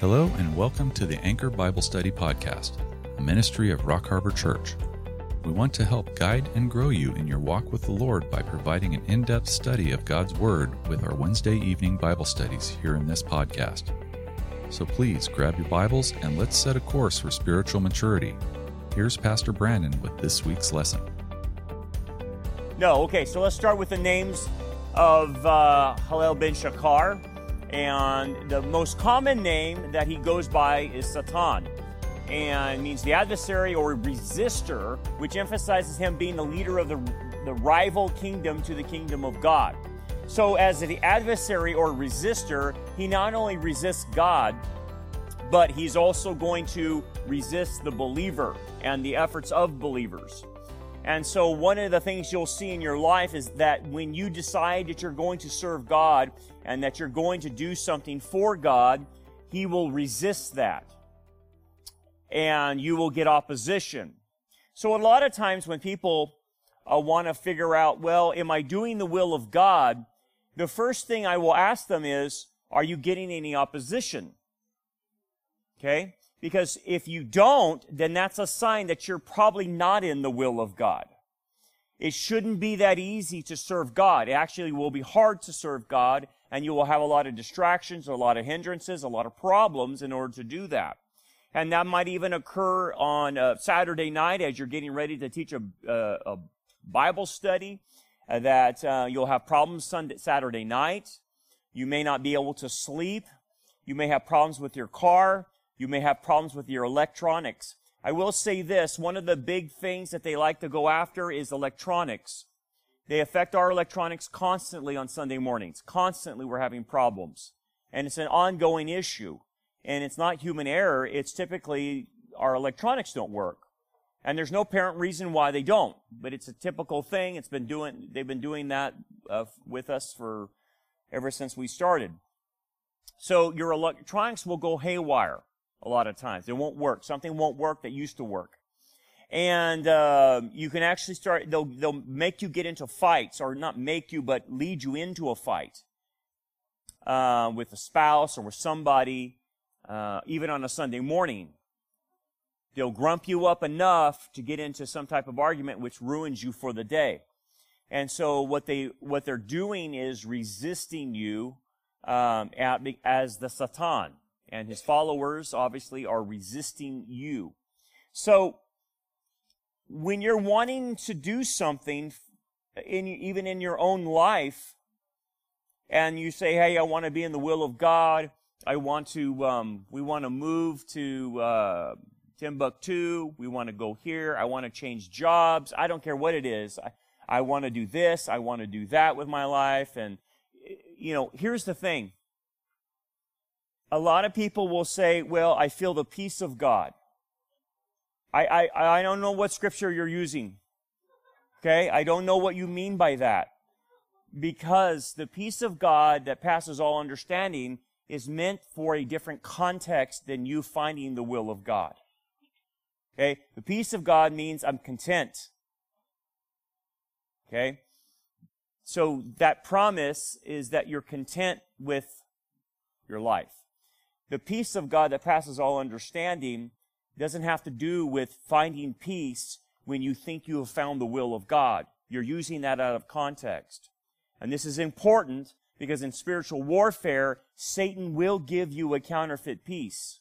Hello, and welcome to the Anchor Bible Study Podcast, a ministry of Rock Harbor Church. We want to help guide and grow you in your walk with the Lord by providing an in depth study of God's Word with our Wednesday evening Bible studies here in this podcast. So please grab your Bibles and let's set a course for spiritual maturity. Here's Pastor Brandon with this week's lesson. No, okay, so let's start with the names of uh, Helel ben Shachar. And the most common name that he goes by is Satan and means the adversary or resistor, which emphasizes him being the leader of the, the rival kingdom to the kingdom of God. So, as the adversary or resistor, he not only resists God, but he's also going to resist the believer and the efforts of believers. And so, one of the things you'll see in your life is that when you decide that you're going to serve God and that you're going to do something for God, He will resist that. And you will get opposition. So, a lot of times when people uh, want to figure out, well, am I doing the will of God? The first thing I will ask them is, are you getting any opposition? Okay? Because if you don't, then that's a sign that you're probably not in the will of God. It shouldn't be that easy to serve God. It actually will be hard to serve God, and you will have a lot of distractions, a lot of hindrances, a lot of problems in order to do that. And that might even occur on a Saturday night as you're getting ready to teach a, a, a Bible study, uh, that uh, you'll have problems Sunday, Saturday night. You may not be able to sleep. You may have problems with your car. You may have problems with your electronics. I will say this, one of the big things that they like to go after is electronics. They affect our electronics constantly on Sunday mornings. Constantly we're having problems. And it's an ongoing issue. And it's not human error, it's typically our electronics don't work. And there's no apparent reason why they don't, but it's a typical thing. It's been doing, they've been doing that uh, with us for ever since we started. So your electronics will go haywire a lot of times. It won't work. Something won't work that used to work. And uh, you can actually start, they'll, they'll make you get into fights, or not make you, but lead you into a fight uh, with a spouse or with somebody, uh, even on a Sunday morning. They'll grump you up enough to get into some type of argument which ruins you for the day. And so what they what they're doing is resisting you um, at, as the Satan and his followers obviously are resisting you. So, when you're wanting to do something, in, even in your own life, and you say, hey, I want to be in the will of God, I want to, um, we want to move to uh, Timbuktu, we want to go here, I want to change jobs, I don't care what it is. I, I want to do this, I want to do that with my life, and, you know, here's the thing. A lot of people will say, well, I feel the peace of God. I, I, I don't know what scripture you're using. Okay? I don't know what you mean by that. Because the peace of God that passes all understanding is meant for a different context than you finding the will of God. Okay? The peace of God means I'm content. Okay? So that promise is that you're content with your life. The peace of God that passes all understanding doesn't have to do with finding peace when you think you have found the will of God. You're using that out of context. And this is important because in spiritual warfare, Satan will give you a counterfeit peace.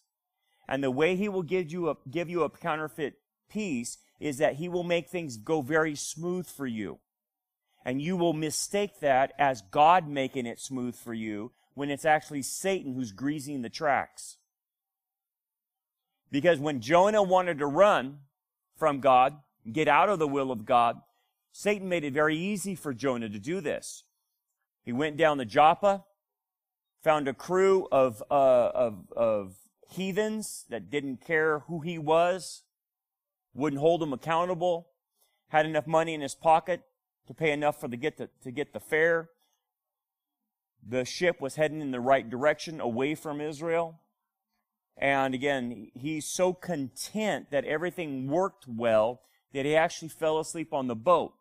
And the way he will give you a, give you a counterfeit peace is that he will make things go very smooth for you. And you will mistake that as God making it smooth for you when it's actually Satan who's greasing the tracks. Because when Jonah wanted to run from God, get out of the will of God, Satan made it very easy for Jonah to do this. He went down to Joppa, found a crew of, uh, of, of heathens that didn't care who he was, wouldn't hold him accountable, had enough money in his pocket to pay enough for the get to get the fare, the ship was heading in the right direction away from Israel. And again, he's so content that everything worked well that he actually fell asleep on the boat.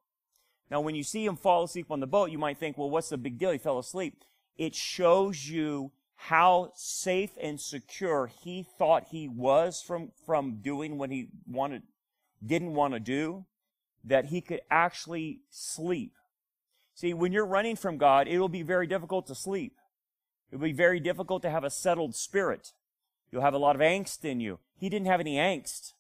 Now, when you see him fall asleep on the boat, you might think, well, what's the big deal? He fell asleep. It shows you how safe and secure he thought he was from, from doing what he wanted, didn't want to do, that he could actually sleep. See, when you're running from God, it will be very difficult to sleep. It will be very difficult to have a settled spirit. You'll have a lot of angst in you. He didn't have any angst.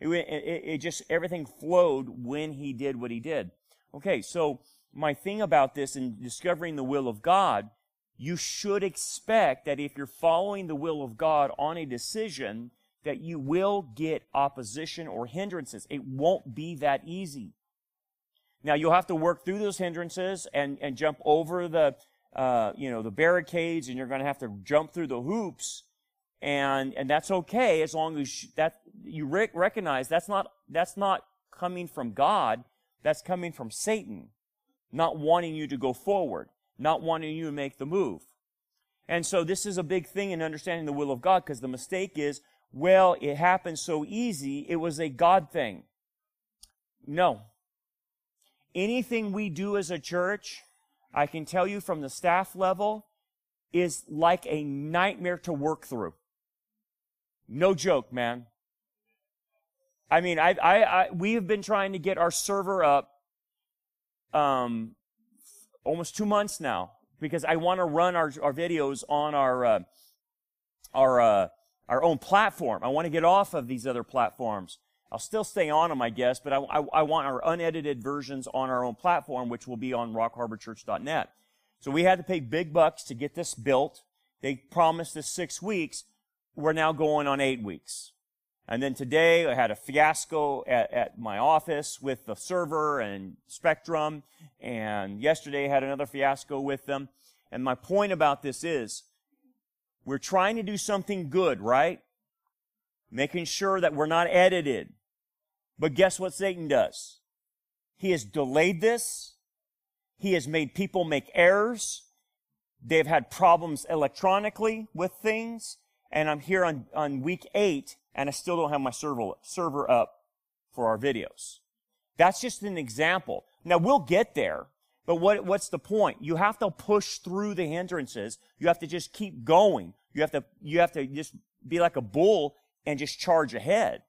It, it, it just, everything flowed when he did what he did. Okay, so my thing about this in discovering the will of God, you should expect that if you're following the will of God on a decision, that you will get opposition or hindrances. It won't be that easy. Now you'll have to work through those hindrances and, and jump over the, uh, you know, the barricades and you're going to have to jump through the hoops and, and that's okay as long as that you rec- recognize that's not, that's not coming from God. That's coming from Satan, not wanting you to go forward, not wanting you to make the move. And so this is a big thing in understanding the will of God because the mistake is well, it happened so easy, it was a God thing. No. Anything we do as a church, I can tell you from the staff level, is like a nightmare to work through. No joke, man. I mean, I, I, I we have been trying to get our server up, um, almost two months now because I want to run our, our videos on our, uh, our, uh, our own platform. I want to get off of these other platforms. I'll still stay on them, I guess, but I, I, I, want our unedited versions on our own platform, which will be on rockharborchurch.net. So we had to pay big bucks to get this built. They promised us six weeks. We're now going on eight weeks. And then today I had a fiasco at, at my office with the server and Spectrum. And yesterday I had another fiasco with them. And my point about this is we're trying to do something good, right? Making sure that we're not edited. But guess what Satan does? He has delayed this. He has made people make errors. They've had problems electronically with things. And I'm here on, on week eight and I still don't have my server, server up for our videos. That's just an example. Now we'll get there. But what, what's the point? You have to push through the hindrances. You have to just keep going. You have to, you have to just be like a bull and just charge ahead.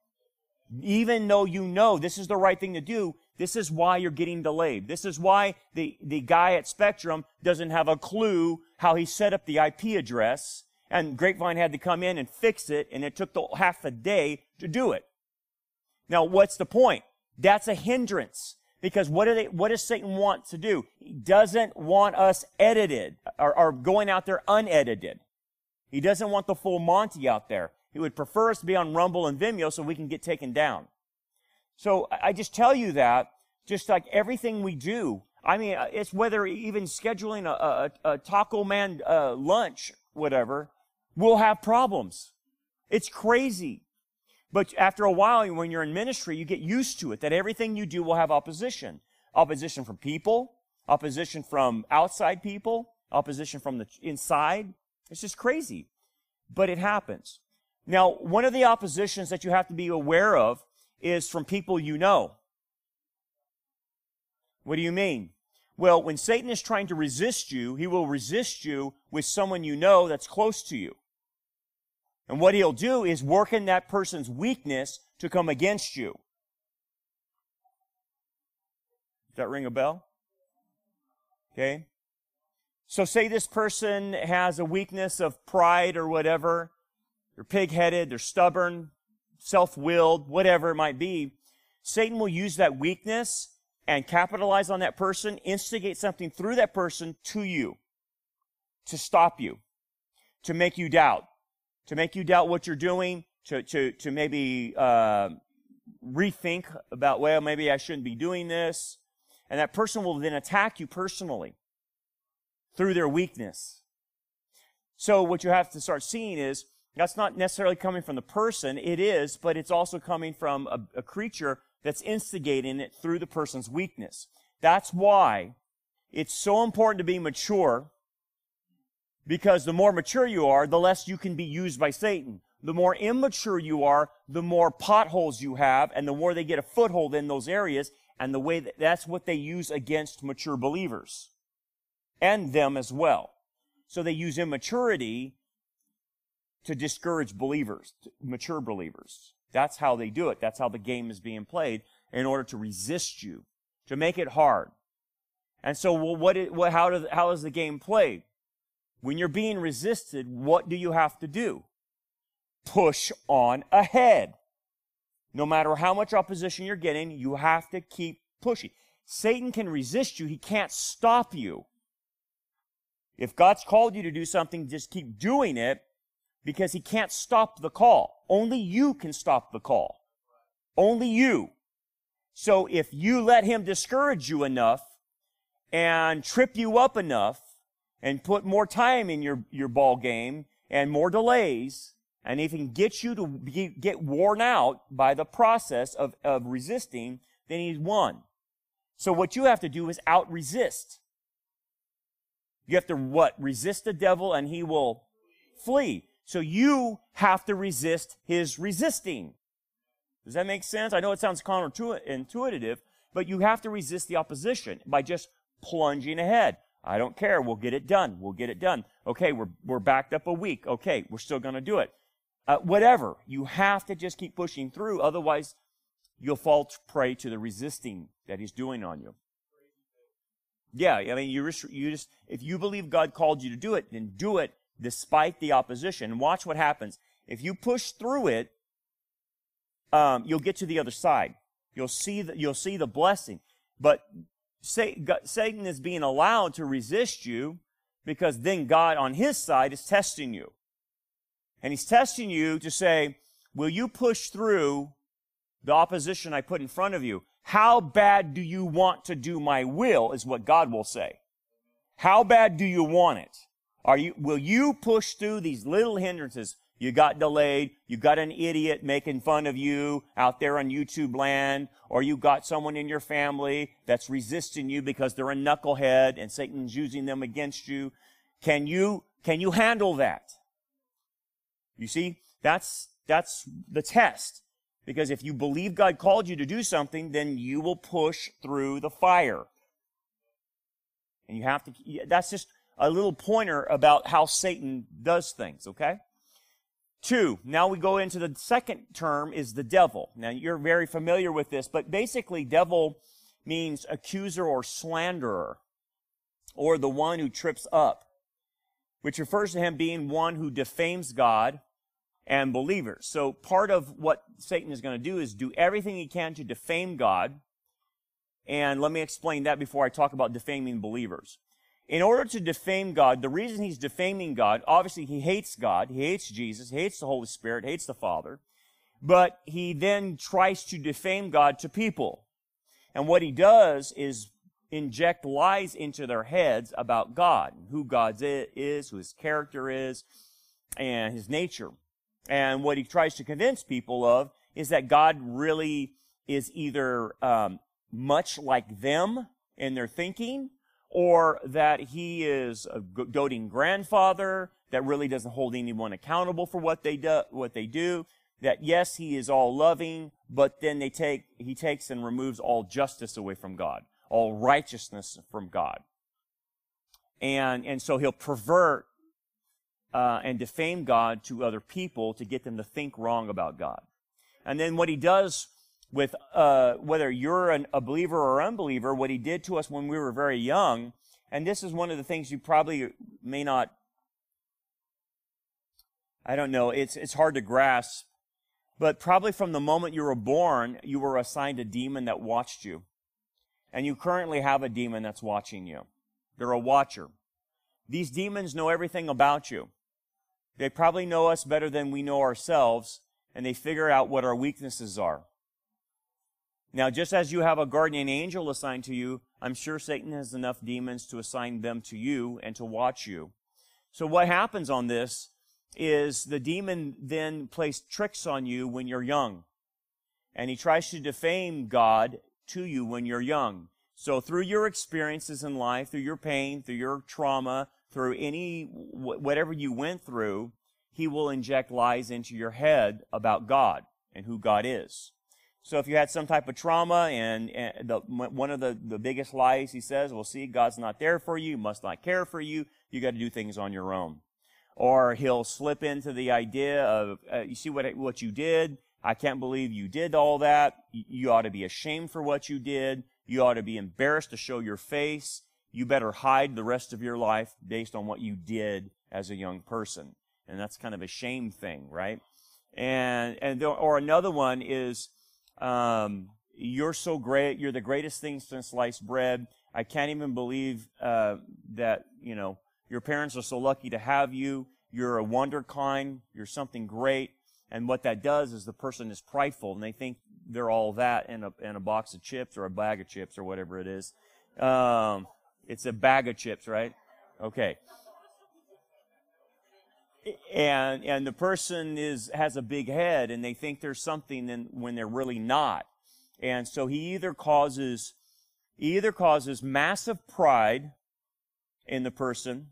Even though you know this is the right thing to do, this is why you're getting delayed. This is why the, the guy at Spectrum doesn't have a clue how he set up the IP address. And Grapevine had to come in and fix it, and it took the half a day to do it. Now, what's the point? That's a hindrance. Because what, they, what does Satan want to do? He doesn't want us edited or, or going out there unedited. He doesn't want the full Monty out there. He would prefer us to be on Rumble and Vimeo so we can get taken down. So I just tell you that, just like everything we do. I mean, uh, it's whether even scheduling a, a, a Taco Man uh, lunch, whatever, we'll have problems. It's crazy. But after a while, when you're in ministry, you get used to it, that everything you do will have opposition. Opposition from people, opposition from outside people, opposition from the inside. It's just crazy. But it happens. Now, one of the oppositions that you have to be aware of is from people you know. What do you mean? Well, when Satan is trying to resist you, he will resist you with someone you know that's close to you. And what he'll do is work in that person's weakness to come against you. Does that ring a bell? Okay. So say this person has a weakness of pride or whatever. They're pig-headed, they're stubborn, self-willed, whatever it might be. Satan will use that weakness and capitalize on that person, instigate something through that person to you, to stop you, to make you doubt, to make you doubt what you're doing, to, to, to maybe uh, rethink about, well, maybe I shouldn't be doing this. And that person will then attack you personally through their weakness. So what you have to start seeing is that's not necessarily coming from the person. It is, but it's also coming from a, a creature that's instigating it through the person's weakness. That's why it's so important to be mature because the more mature you are, the less you can be used by Satan. The more immature you are, the more potholes you have, and the more they get a foothold in those areas, and the way that that's what they use against mature believers. And them as well. So they use immaturity to discourage believers, mature believers. That's how they do it. That's how the game is being played in order to resist you, to make it hard. And so, well, what, how, does, how is the game played? When you're being resisted, what do you have to do? Push on ahead. No matter how much opposition you're getting, you have to keep pushing. Satan can resist you, he can't stop you. If God's called you to do something, just keep doing it because he can't stop the call. Only you can stop the call. Only you. So if you let him discourage you enough and trip you up enough and put more time in your, your ball game and more delays, and if he get you to be, get worn out by the process of, of resisting, then he's won. So what you have to do is out resist. You have to what? Resist the devil and he will flee. So you have to resist his resisting. Does that make sense? I know it sounds counterintuitive, but you have to resist the opposition by just plunging ahead. I don't care. We'll get it done. We'll get it done. Okay, we're, we're backed up a week. Okay, we're still going to do it. Uh, whatever. You have to just keep pushing through. Otherwise, you'll fall prey to the resisting that he's doing on you. Yeah, I mean, you just, you just, if you believe God called you to do it, then do it despite the opposition. And watch what happens. If you push through it, um, you'll get to the other side. You'll see the, you'll see the blessing. But Satan is being allowed to resist you because then God on his side is testing you. And he's testing you to say, will you push through the opposition I put in front of you? How bad do you want to do my will is what God will say. How bad do you want it? Are you, will you push through these little hindrances? You got delayed. You got an idiot making fun of you out there on YouTube land, or you got someone in your family that's resisting you because they're a knucklehead and Satan's using them against you. Can you, can you handle that? You see, that's, that's the test. Because if you believe God called you to do something, then you will push through the fire. And you have to, that's just a little pointer about how Satan does things, okay? Two, now we go into the second term is the devil. Now you're very familiar with this, but basically devil means accuser or slanderer, or the one who trips up, which refers to him being one who defames God and believers. So part of what Satan is going to do is do everything he can to defame God. And let me explain that before I talk about defaming believers. In order to defame God, the reason he's defaming God, obviously he hates God, he hates Jesus, he hates the Holy Spirit, hates the Father, but he then tries to defame God to people. And what he does is inject lies into their heads about God, who God is, who his character is, and his nature. And what he tries to convince people of is that God really is either um, much like them in their thinking, or that he is a doting grandfather that really doesn't hold anyone accountable for what they do. What they do. That yes, he is all loving, but then they take he takes and removes all justice away from God, all righteousness from God, and and so he'll pervert uh, and defame God to other people to get them to think wrong about God. And then what he does with uh, whether you're an, a believer or unbeliever, what he did to us when we were very young, and this is one of the things you probably may not, I don't know, it's, it's hard to grasp, but probably from the moment you were born, you were assigned a demon that watched you. And you currently have a demon that's watching you. They're a watcher. These demons know everything about you. They probably know us better than we know ourselves, and they figure out what our weaknesses are. Now, just as you have a guardian angel assigned to you, I'm sure Satan has enough demons to assign them to you and to watch you. So what happens on this is the demon then plays tricks on you when you're young. And he tries to defame God to you when you're young. So through your experiences in life, through your pain, through your trauma, through any, whatever you went through, he will inject lies into your head about God and who God is. So if you had some type of trauma and, and the, one of the, the biggest lies he says, well, see, God's not there for you, must not care for you, you got to do things on your own. or he'll slip into the idea of, uh, you see what, what you did? I can't believe you did all that. You ought to be ashamed for what you did. You ought to be embarrassed to show your face. You better hide the rest of your life based on what you did as a young person. And that's kind of a shame thing, right? And, and, or another one is, um, you're so great. You're the greatest thing since sliced bread. I can't even believe, uh, that, you know, your parents are so lucky to have you. You're a wunderkind. You're something great. And what that does is the person is prideful and they think they're all that in a, in a box of chips or a bag of chips or whatever it is. Um, it's a bag of chips, right? Okay. And, and the person is, has a big head and they think there's something in, when they're really not. And so he either causes, he either causes massive pride in the person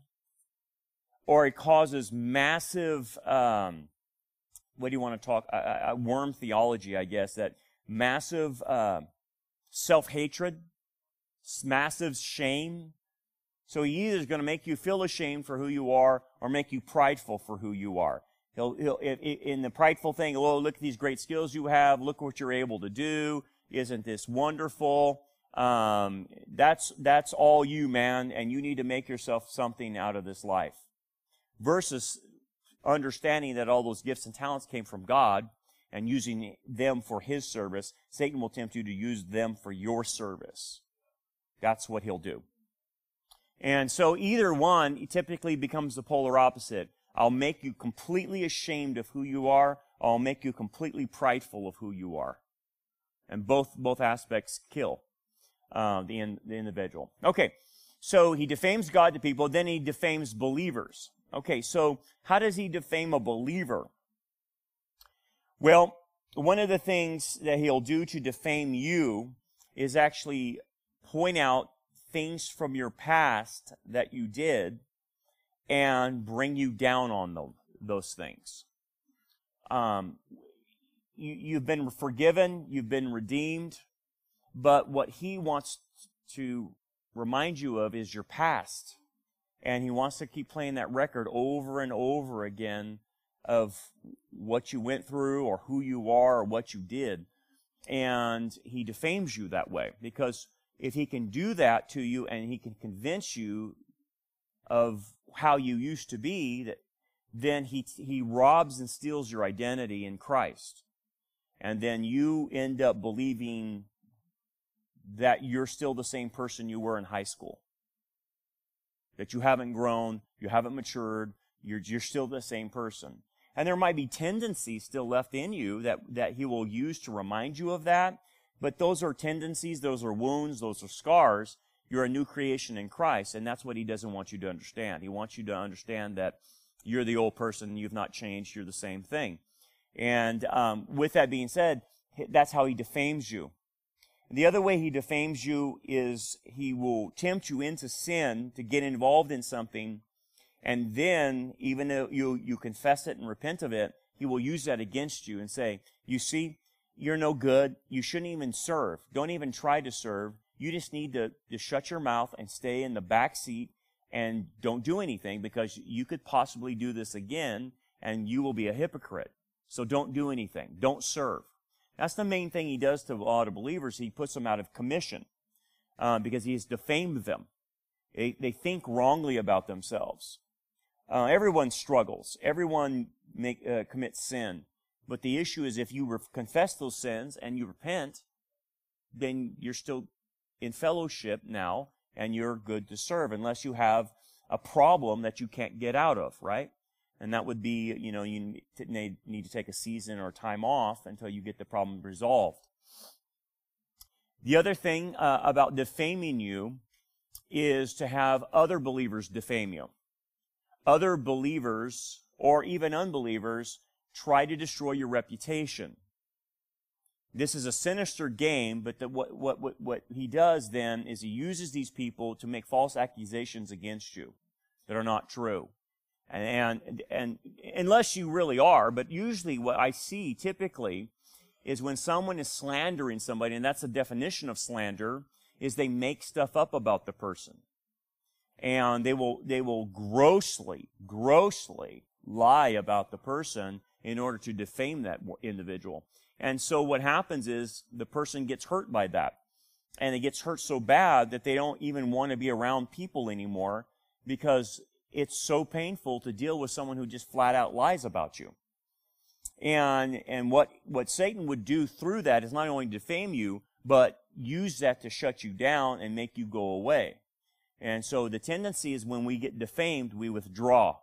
or it causes massive, um, what do you want to talk? Uh, uh, worm theology, I guess, that massive uh, self hatred, massive shame. So he either is going to make you feel ashamed for who you are or make you prideful for who you are. He'll, he'll, in the prideful thing, oh, look at these great skills you have. Look what you're able to do. Isn't this wonderful? Um, that's, that's all you, man, and you need to make yourself something out of this life. Versus understanding that all those gifts and talents came from God and using them for his service, Satan will tempt you to use them for your service. That's what he'll do. And so either one typically becomes the polar opposite. I'll make you completely ashamed of who you are. I'll make you completely prideful of who you are. And both, both aspects kill uh, the, in, the individual. Okay, so he defames God to people, then he defames believers. Okay, so how does he defame a believer? Well, one of the things that he'll do to defame you is actually point out things from your past that you did and bring you down on them, those things. Um, you, you've been forgiven, you've been redeemed, but what he wants to remind you of is your past and he wants to keep playing that record over and over again of what you went through or who you are or what you did. And he defames you that way because if he can do that to you and he can convince you of how you used to be, that then he, he robs and steals your identity in Christ. And then you end up believing that you're still the same person you were in high school that you haven't grown, you haven't matured, you're, you're still the same person. And there might be tendencies still left in you that, that he will use to remind you of that. But those are tendencies, those are wounds, those are scars. You're a new creation in Christ, and that's what he doesn't want you to understand. He wants you to understand that you're the old person, you've not changed, you're the same thing. And um, with that being said, that's how he defames you. The other way he defames you is he will tempt you into sin to get involved in something. And then, even though you, you confess it and repent of it, he will use that against you and say, you see, you're no good. You shouldn't even serve. Don't even try to serve. You just need to, to shut your mouth and stay in the back seat and don't do anything because you could possibly do this again and you will be a hypocrite. So don't do anything. Don't serve. That's the main thing he does to a lot of believers. He puts them out of commission uh, because he has defamed them. They, they think wrongly about themselves. Uh, everyone struggles. Everyone make, uh, commits sin. But the issue is if you re- confess those sins and you repent, then you're still in fellowship now and you're good to serve unless you have a problem that you can't get out of, right? And that would be, you know, you need to take a season or time off until you get the problem resolved. The other thing uh, about defaming you is to have other believers defame you. Other believers or even unbelievers try to destroy your reputation. This is a sinister game, but the, what, what, what, what he does then is he uses these people to make false accusations against you that are not true. And, and, and unless you really are, but usually what I see typically is when someone is slandering somebody, and that's the definition of slander, is they make stuff up about the person. and they will they will grossly grossly lie about the person in order to defame that individual. And so what happens is the person gets hurt by that. And it gets hurt so bad that they don't even want to be around people anymore because it's so painful to deal with someone who just flat out lies about you. And, and what, what Satan would do through that is not only defame you, but use that to shut you down and make you go away. And so the tendency is when we get defamed, we withdraw.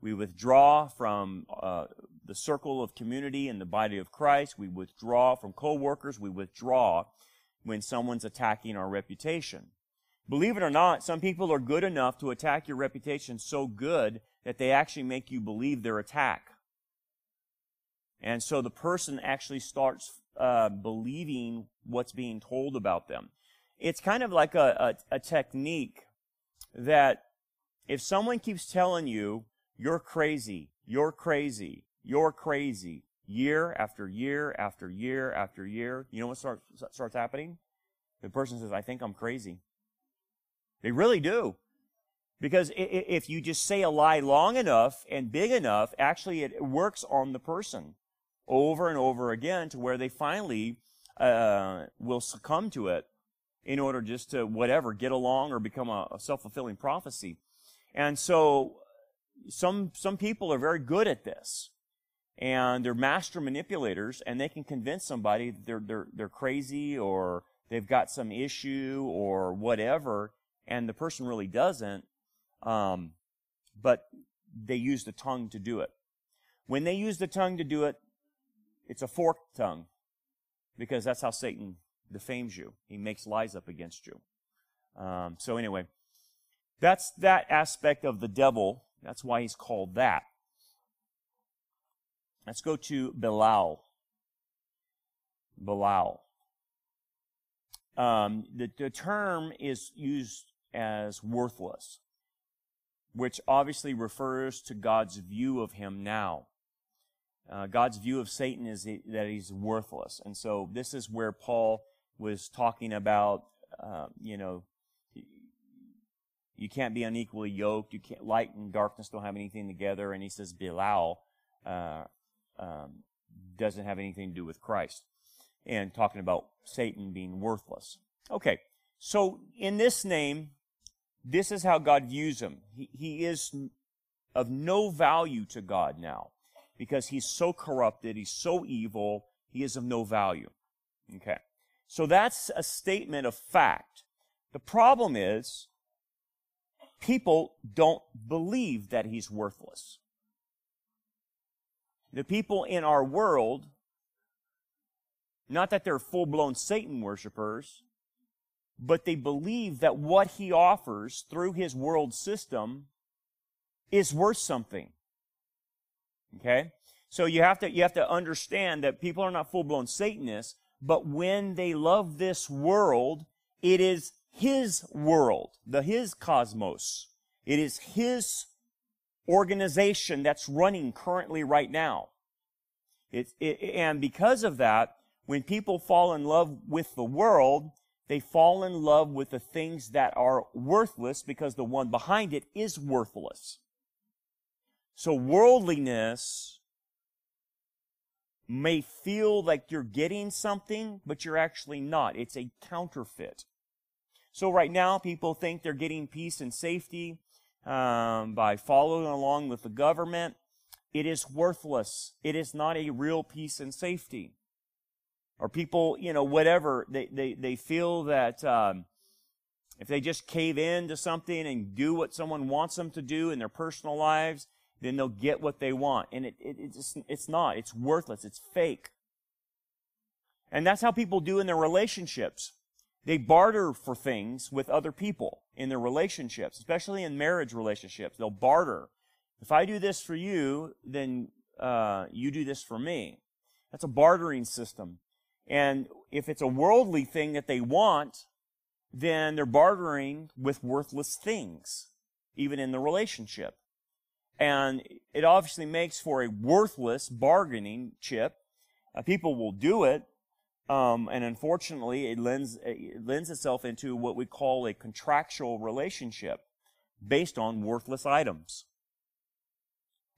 We withdraw from uh, the circle of community and the body of Christ. We withdraw from coworkers. We withdraw when someone's attacking our reputation. Believe it or not, some people are good enough to attack your reputation so good that they actually make you believe their attack. And so the person actually starts uh, believing what's being told about them. It's kind of like a, a, a technique that if someone keeps telling you, you're crazy, you're crazy, you're crazy, year after year after year after year, you know what starts, starts happening? The person says, I think I'm crazy. They really do. Because if you just say a lie long enough and big enough, actually it works on the person over and over again to where they finally uh, will succumb to it in order just to whatever get along or become a, a self-fulfilling prophecy. And so some some people are very good at this and they're master manipulators and they can convince somebody they're they're they're crazy or they've got some issue or whatever and the person really doesn't um, but they use the tongue to do it. When they use the tongue to do it it's a forked tongue because that's how satan defames you. He makes lies up against you. Um, so anyway that's that aspect of the devil. That's why he's called that Let's go to Belial. Belial. Um, the, the term is used as worthless, which obviously refers to God's view of him now. Uh, God's view of Satan is that he's worthless. And so this is where Paul was talking about, uh, you know, you can't be unequally yoked. You can't, light and darkness don't have anything together. And he says, Belial, uh, um, doesn't have anything to do with Christ. And talking about Satan being worthless. Okay, so in this name, this is how God views him. He, he is of no value to God now because he's so corrupted, he's so evil, he is of no value. Okay. So that's a statement of fact. The problem is people don't believe that he's worthless. The people in our world, not that they're full blown Satan worshippers, but they believe that what he offers through his world system is worth something. Okay? So you have to, you have to understand that people are not full blown Satanists, but when they love this world, it is his world, the his cosmos. It is his organization that's running currently right now. It, it, and because of that, when people fall in love with the world, they fall in love with the things that are worthless because the one behind it is worthless. So worldliness may feel like you're getting something, but you're actually not. It's a counterfeit. So right now, people think they're getting peace and safety um, by following along with the government, it is worthless. It is not a real peace and safety. Or people, you know, whatever, they, they, they feel that um, if they just cave in to something and do what someone wants them to do in their personal lives, then they'll get what they want. And it, it, it's, it's not. It's worthless. It's fake. And that's how people do in their relationships. They barter for things with other people in their relationships, especially in marriage relationships. They'll barter. If I do this for you, then uh, you do this for me. That's a bartering system. And if it's a worldly thing that they want, then they're bartering with worthless things, even in the relationship. And it obviously makes for a worthless bargaining chip. Uh, people will do it, um, and unfortunately, it lends it lends itself into what we call a contractual relationship, based on worthless items.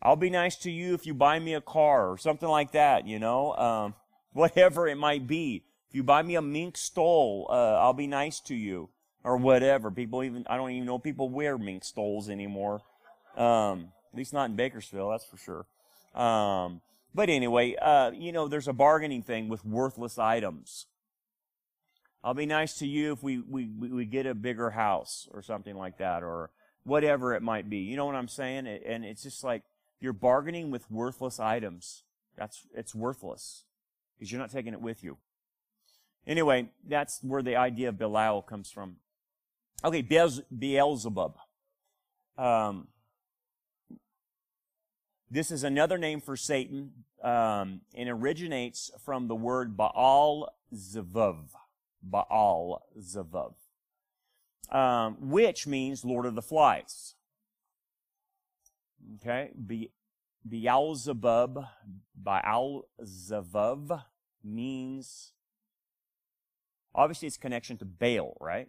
I'll be nice to you if you buy me a car or something like that, you know, um, whatever it might be. If you buy me a mink stole, uh, I'll be nice to you or whatever. People even, I don't even know people wear mink stoles anymore. Um, at least not in Bakersfield, that's for sure. Um, but anyway, uh, you know, there's a bargaining thing with worthless items. I'll be nice to you if we, we, we get a bigger house or something like that or whatever it might be. You know what I'm saying? And it's just like you're bargaining with worthless items. That's, it's worthless because you're not taking it with you. Anyway, that's where the idea of Belial comes from. Okay, Beelzebub. Um, this is another name for Satan, um, and originates from the word Baal Zevuv. Baal Zevuv. Um, which means Lord of the Flies. Okay, Be- Beelzebub, Baal Zevuv means obviously it's connection to Baal, right?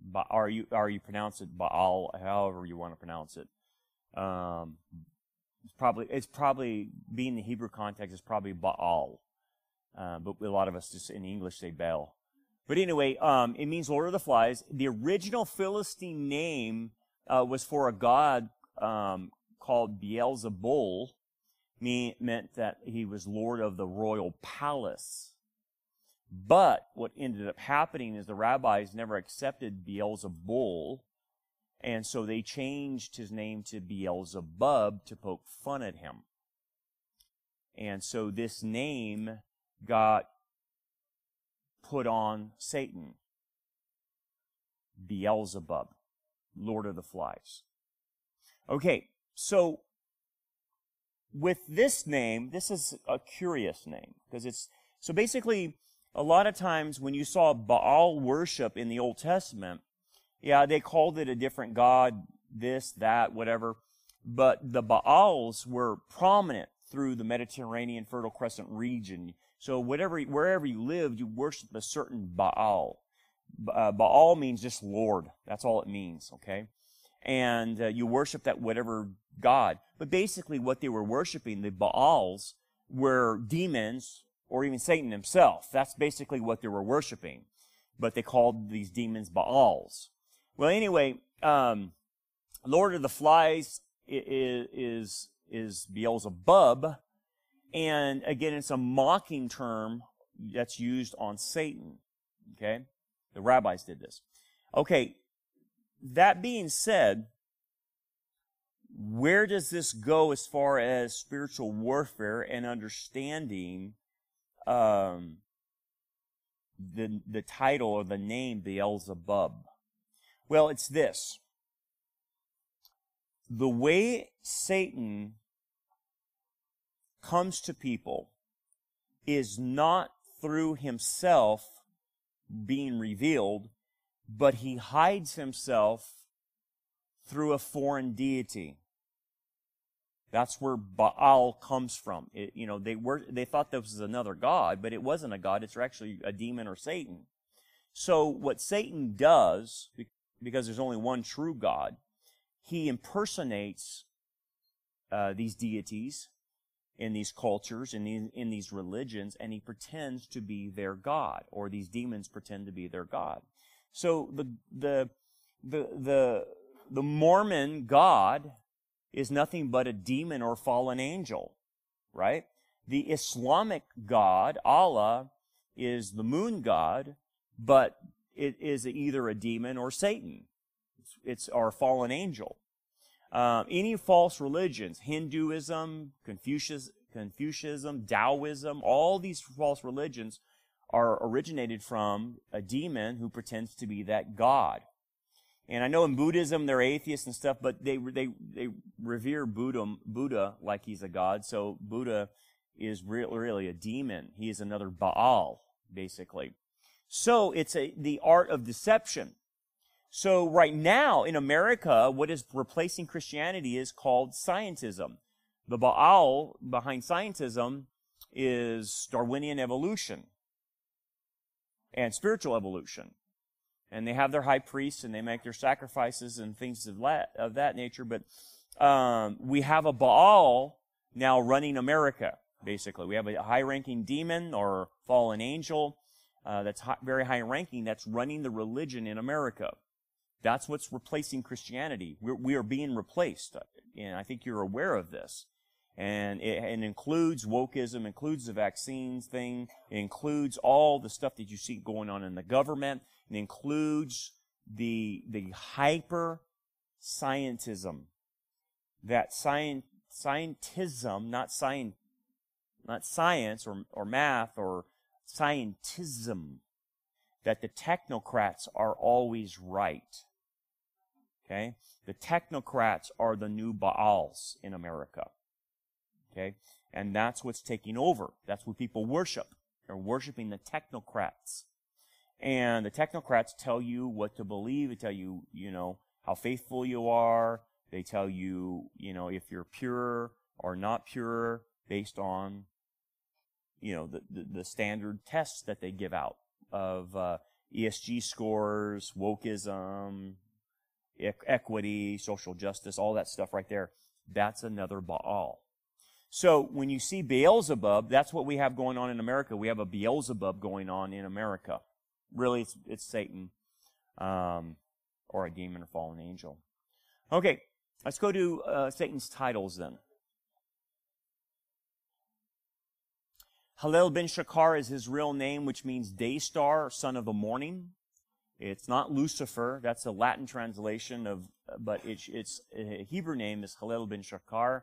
But are you are you pronounce it Baal, however you want to pronounce it. Um, it's probably it's probably being the Hebrew context is probably Baal, uh, but a lot of us just in English say Baal. But anyway, um, it means Lord of the Flies. The original Philistine name uh, was for a god um, called Beelzebul, mean, meant that he was Lord of the royal palace. But what ended up happening is the rabbis never accepted Beelzebul, and so they changed his name to Beelzebub to poke fun at him. And so this name got put on Satan. Beelzebub, Lord of the Flies. Okay, so with this name, this is a curious name because it's so basically a lot of times when you saw Baal worship in the Old Testament, yeah, they called it a different god, this, that, whatever. But the Baals were prominent through the Mediterranean Fertile Crescent region. So whatever, wherever you lived, you worshiped a certain Baal. Uh, Baal means just Lord. That's all it means, okay? And uh, you worship that whatever God. But basically what they were worshiping, the Baals, were demons or even Satan himself. That's basically what they were worshiping. But they called these demons Baals. Well, anyway, um, Lord of the Flies is, is, is Beelzebub. And again, it's a mocking term that's used on Satan. Okay? The rabbis did this. Okay. That being said, where does this go as far as spiritual warfare and understanding um, the the title or the name Beelzebub? Well, it's this. The way Satan comes to people is not through himself being revealed, but he hides himself through a foreign deity. That's where Baal comes from. It, you know, they were, they thought this was another god, but it wasn't a god. It's actually a demon or Satan. So what Satan does, because there's only one true God, he impersonates uh, these deities in these cultures in, in these religions, and he pretends to be their God, or these demons pretend to be their God. So the the the the the Mormon God is nothing but a demon or fallen angel, right? The Islamic God, Allah, is the moon god, but it is either a demon or Satan. It's, it's our fallen angel. Um, any false religions, Hinduism, Confucius, Confucianism, Taoism, all these false religions are originated from a demon who pretends to be that God. And I know in Buddhism they're atheists and stuff, but they they they revere Buddha Buddha like he's a god. So Buddha is really, really a demon. He is another Baal, basically. So it's a, the art of deception. So right now in America, what is replacing Christianity is called scientism. The Baal behind scientism is Darwinian evolution and spiritual evolution. and they have their high priests and they make their sacrifices and things of that, of that nature. But um, we have a Baal now running America. Basically, we have a high-ranking demon or fallen angel uh, that's high, very high-ranking that's running the religion in America. That's what's replacing Christianity. We're, we are being replaced, and I think you're aware of this. And it, includes wokeism, includes the vaccines thing, includes all the stuff that you see going on in the government, it includes the the hyper scientism. That science scientism, not science, not science or, or math or scientism, that the technocrats are always right. Okay? The technocrats are the new Baals in America. Okay? And that's what's taking over. That's what people worship. They're worshiping the technocrats. And the technocrats tell you what to believe. They tell you, you know, how faithful you are. They tell you, you know, if you're pure or not pure based on, you know, the, the, the standard tests that they give out of uh, ESG scores, wokeism, e- equity, social justice, all that stuff right there. That's another Baal. So when you see Beelzebub, that's what we have going on in America. We have a Beelzebub going on in America. Really, it's, it's Satan, um, or a demon or fallen angel. Okay, let's go to uh, Satan's titles then. Helel ben Shachar is his real name, which means day star, son of the morning. It's not Lucifer. That's a Latin translation of, but it's, it's a Hebrew name is Helel ben Shachar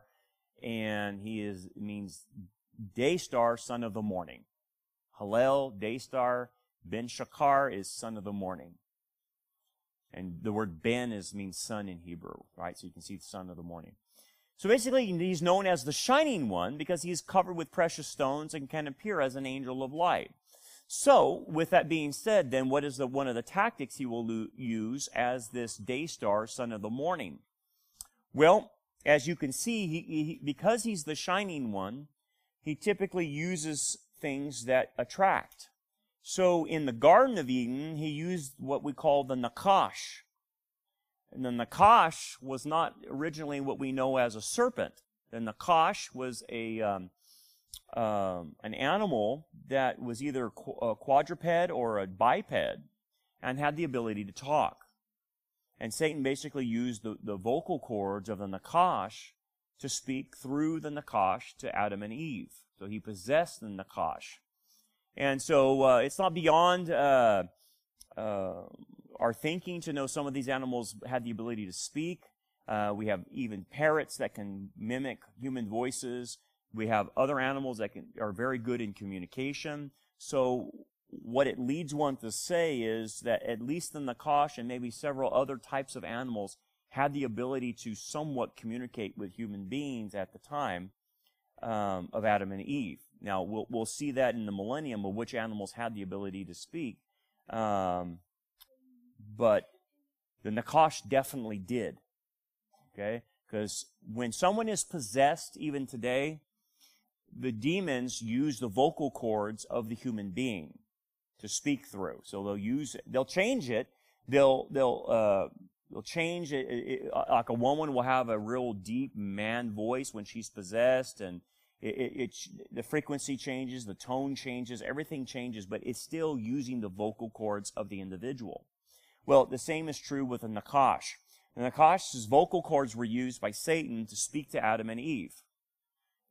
and he is means day star, son of the morning. Helel, day star, Ben Shachar is son of the morning. And the word Ben is means son in Hebrew, right? So you can see the son of the morning. So basically, he's known as the shining one because he's covered with precious stones and can appear as an angel of light. So, with that being said, then what is the one of the tactics he will use as this day star, son of the morning? Well, as you can see, he, he, because he's the shining one, he typically uses things that attract. So in the Garden of Eden, he used what we call the nakash. And the nakash was not originally what we know as a serpent. The nakash was a um, um, an animal that was either a quadruped or a biped and had the ability to talk. And Satan basically used the, the vocal cords of the Nakash to speak through the Nakash to Adam and Eve. So he possessed the Nakash. And so uh, it's not beyond uh, uh, our thinking to know some of these animals had the ability to speak. Uh, we have even parrots that can mimic human voices. We have other animals that can, are very good in communication. So what it leads one to say is that at least the Nakash and maybe several other types of animals had the ability to somewhat communicate with human beings at the time um, of Adam and Eve. Now we'll we'll see that in the millennium of which animals had the ability to speak, um, but the Nakash definitely did. Okay, because when someone is possessed, even today, the demons use the vocal cords of the human being to speak through. So they'll use it. They'll change it. They'll they'll uh, they'll change it, it, it, Like a woman will have a real deep man voice when she's possessed, and it, it, the frequency changes, the tone changes, everything changes, but it's still using the vocal cords of the individual. Well, the same is true with a Nakash. The Nakash's vocal cords were used by Satan to speak to Adam and Eve.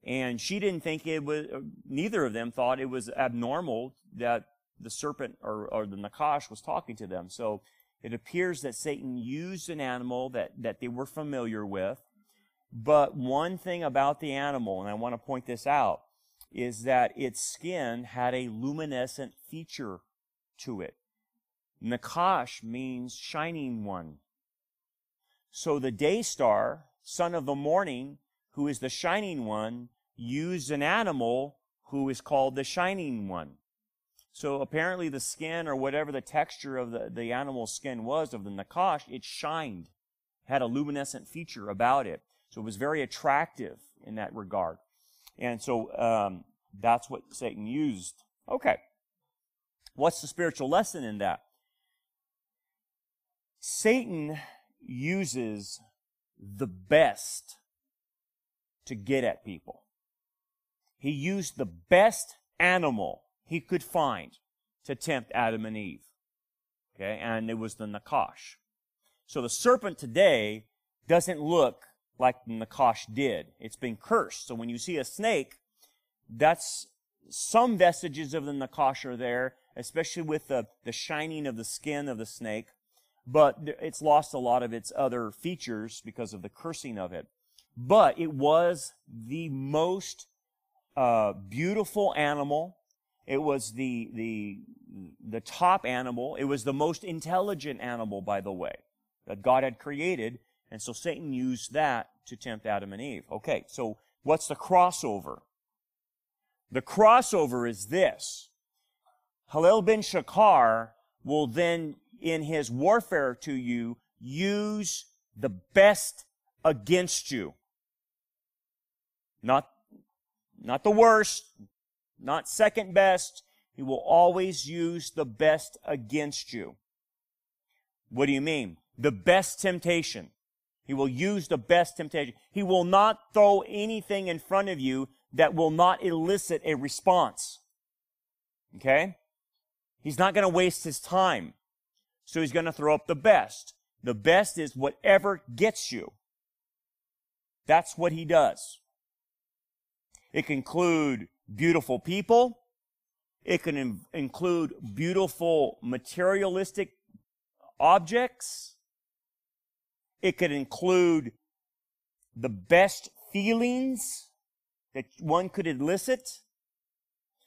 And she didn't think it was, uh, neither of them thought it was abnormal that the serpent or, or the Nakash was talking to them. So it appears that Satan used an animal that, that they were familiar with. But one thing about the animal, and I want to point this out, is that its skin had a luminescent feature to it. Nakash means shining one. So the day star, son of the morning, who is the shining one, used an animal who is called the shining one. So apparently the skin or whatever the texture of the, the animal's skin was of the nakash, it shined, had a luminescent feature about it. So it was very attractive in that regard. And so um, that's what Satan used. Okay. What's the spiritual lesson in that? Satan uses the best to get at people. He used the best animal he could find to tempt Adam and Eve. Okay, and it was the Nakash. So the serpent today doesn't look like the Nakash did. It's been cursed. So when you see a snake, that's some vestiges of the Nakash are there, especially with the, the shining of the skin of the snake. But it's lost a lot of its other features because of the cursing of it. But it was the most uh, beautiful animal. It was the, the, the top animal. It was the most intelligent animal, by the way, that God had created. And so Satan used that to tempt Adam and Eve. Okay, so what's the crossover? The crossover is this. Helel bin Shachar will then, in his warfare to you, use the best against you. Not, not the worst, not second best. He will always use the best against you. What do you mean? The best temptation. He will use the best temptation. He will not throw anything in front of you that will not elicit a response. Okay? He's not going to waste his time. So he's going to throw up the best. The best is whatever gets you. That's what he does. It can include beautiful people. It can in- include beautiful materialistic objects. It could include the best feelings that one could elicit.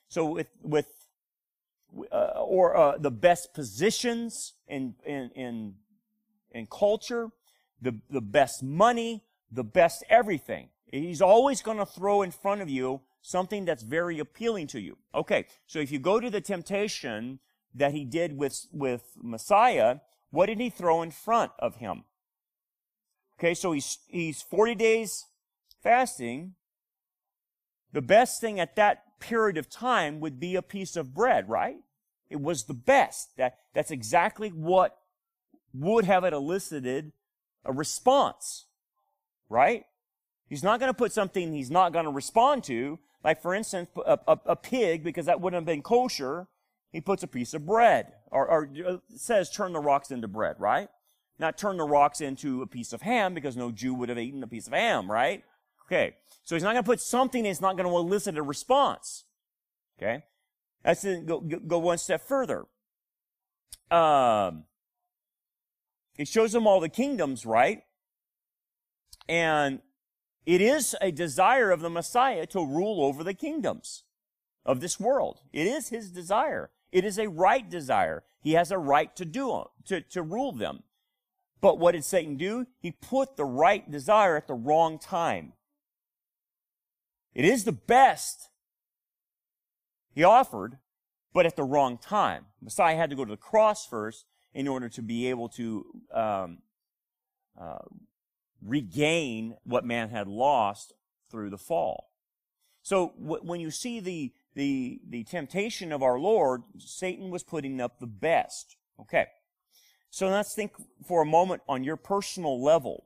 So with, with, uh, or uh, the best positions in, in, in, in culture, the, the best money, the best everything. He's always going to throw in front of you something that's very appealing to you. Okay, so if you go to the temptation that he did with, with Messiah, what did he throw in front of him? Okay, so he's, he's 40 days fasting. The best thing at that period of time would be a piece of bread, right? It was the best. That, that's exactly what would have it elicited a response, right? He's not going to put something he's not going to respond to. Like, for instance, a, a, a, pig, because that wouldn't have been kosher, he puts a piece of bread. Or, or uh, says, turn the rocks into bread, right? Not turn the rocks into a piece of ham, because no Jew would have eaten a piece of ham, right? Okay. So he's not going to put something that's not going to elicit a response. Okay. That's to go, go one step further. Um, it shows them all the kingdoms, right? And it is a desire of the Messiah to rule over the kingdoms of this world. It is his desire. It is a right desire. He has a right to do to, to rule them. But what did Satan do? He put the right desire at the wrong time. It is the best he offered, but at the wrong time. Messiah had to go to the cross first in order to be able to um, uh, regain what man had lost through the fall. So w- when you see the, the, the temptation of our Lord, Satan was putting up the best. Okay. So let's think for a moment on your personal level.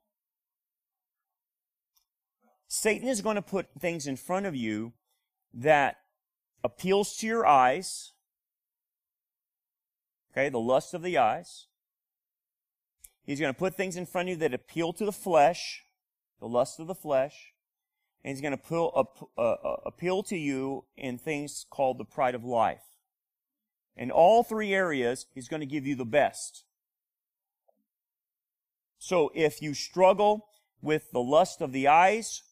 Satan is going to put things in front of you that appeals to your eyes. Okay, the lust of the eyes. He's going to put things in front of you that appeal to the flesh, the lust of the flesh. And he's going to appeal, uh, uh, appeal to you in things called the pride of life. In all three areas, he's going to give you the best. So if you struggle with the lust of the eyes,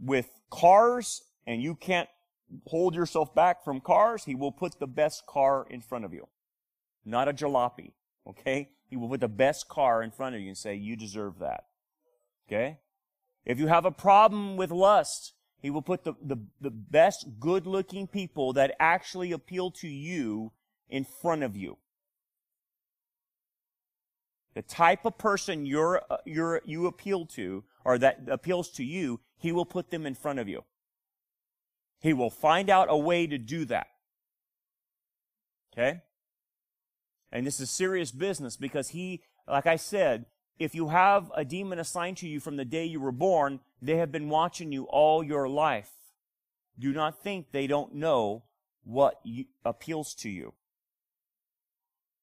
with cars, and you can't hold yourself back from cars, he will put the best car in front of you. Not a jalopy. Okay? He will put the best car in front of you and say, you deserve that. Okay? If you have a problem with lust, he will put the, the, the best good looking people that actually appeal to you in front of you. The type of person you're, uh, you're, you appeal to, or that appeals to you, he will put them in front of you. He will find out a way to do that. Okay? And this is serious business because he, like I said, if you have a demon assigned to you from the day you were born, they have been watching you all your life. Do not think they don't know what you, appeals to you.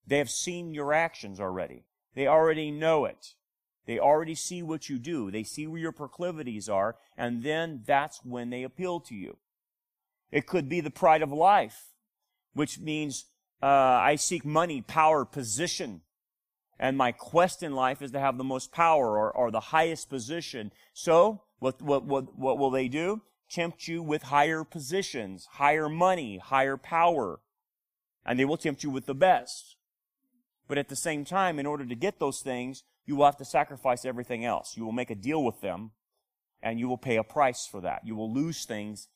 They have seen your actions already. They already know it. They already see what you do. They see where your proclivities are, and then that's when they appeal to you. It could be the pride of life, which means uh, I seek money, power, position, and my quest in life is to have the most power or, or the highest position. So, what, what, what, what will they do? Tempt you with higher positions, higher money, higher power. And they will tempt you with the best. But at the same time, in order to get those things, you will have to sacrifice everything else. You will make a deal with them, and you will pay a price for that. You will lose things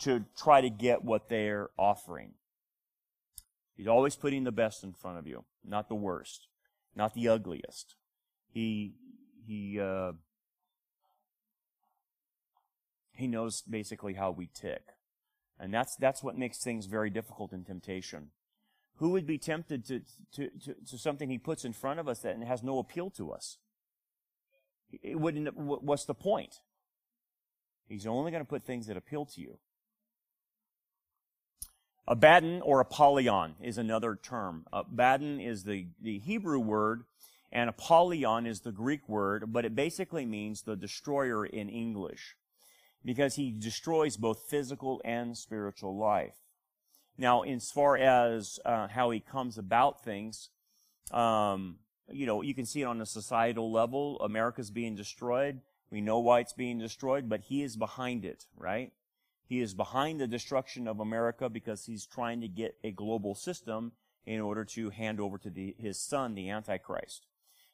to try to get what they're offering. He's always putting the best in front of you, not the worst, not the ugliest. He he uh, he knows basically how we tick, and that's that's what makes things very difficult in temptation. Who would be tempted to, to, to, to something he puts in front of us that has no appeal to us? It wouldn't, what's the point? He's only going to put things that appeal to you. Abaddon or Apollyon is another term. Abaddon is the, the Hebrew word, and Apollyon is the Greek word, but it basically means the destroyer in English, because he destroys both physical and spiritual life. Now, as far as uh, how he comes about things, um, you know, you can see it on a societal level. America's being destroyed. We know why it's being destroyed, but he is behind it, right? He is behind the destruction of America because he's trying to get a global system in order to hand over to the, his son, the Antichrist.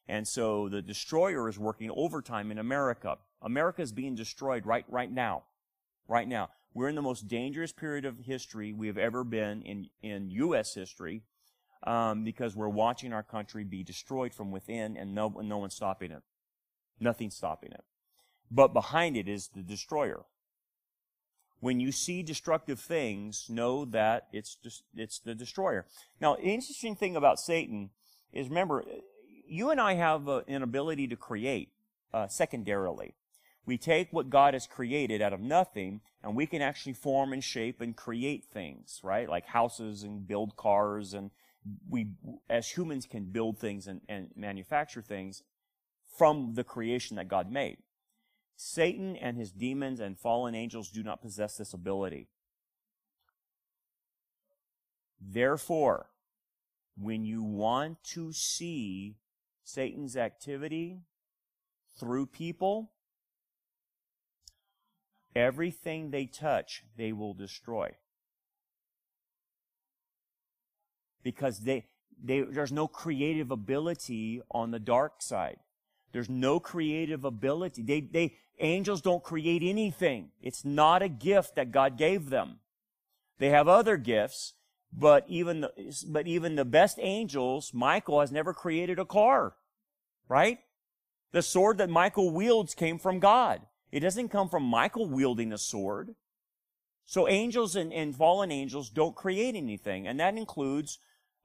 And so the destroyer is working overtime in America. America is being destroyed right, right now. Right now. We're in the most dangerous period of history we have ever been in, in U.S. history um, because we're watching our country be destroyed from within and no, no one's stopping it. Nothing's stopping it. But behind it is the destroyer. When you see destructive things, know that it's just, it's the destroyer. Now, the interesting thing about Satan is remember, you and I have a, an ability to create uh, secondarily. We take what God has created out of nothing and we can actually form and shape and create things, right? Like houses and build cars and we, as humans can build things and, and manufacture things from the creation that God made. Satan and his demons and fallen angels do not possess this ability. Therefore, when you want to see Satan's activity through people, everything they touch, they will destroy. Because they, they, there's no creative ability on the dark side. There's no creative ability. They, they, angels don't create anything. It's not a gift that God gave them. They have other gifts, but even the, but even the best angels, Michael has never created a car, right? The sword that Michael wields came from God. It doesn't come from Michael wielding a sword. So angels and, and fallen angels don't create anything, and that includes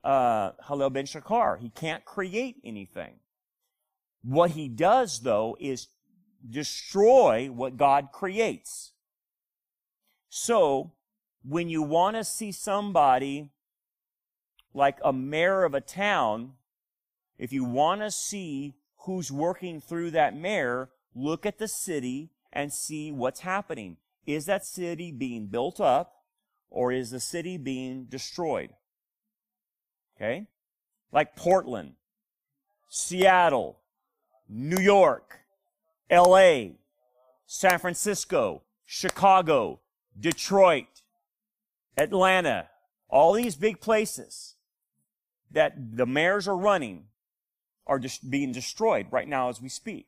uh, Helel ben Shachar. He can't create anything. What he does, though, is destroy what God creates. So, when you want to see somebody like a mayor of a town, if you want to see who's working through that mayor, look at the city and see what's happening. Is that city being built up or is the city being destroyed? Okay? Like Portland, Seattle, New York, LA, San Francisco, Chicago, Detroit, Atlanta, all these big places that the mayors are running are just being destroyed right now as we speak.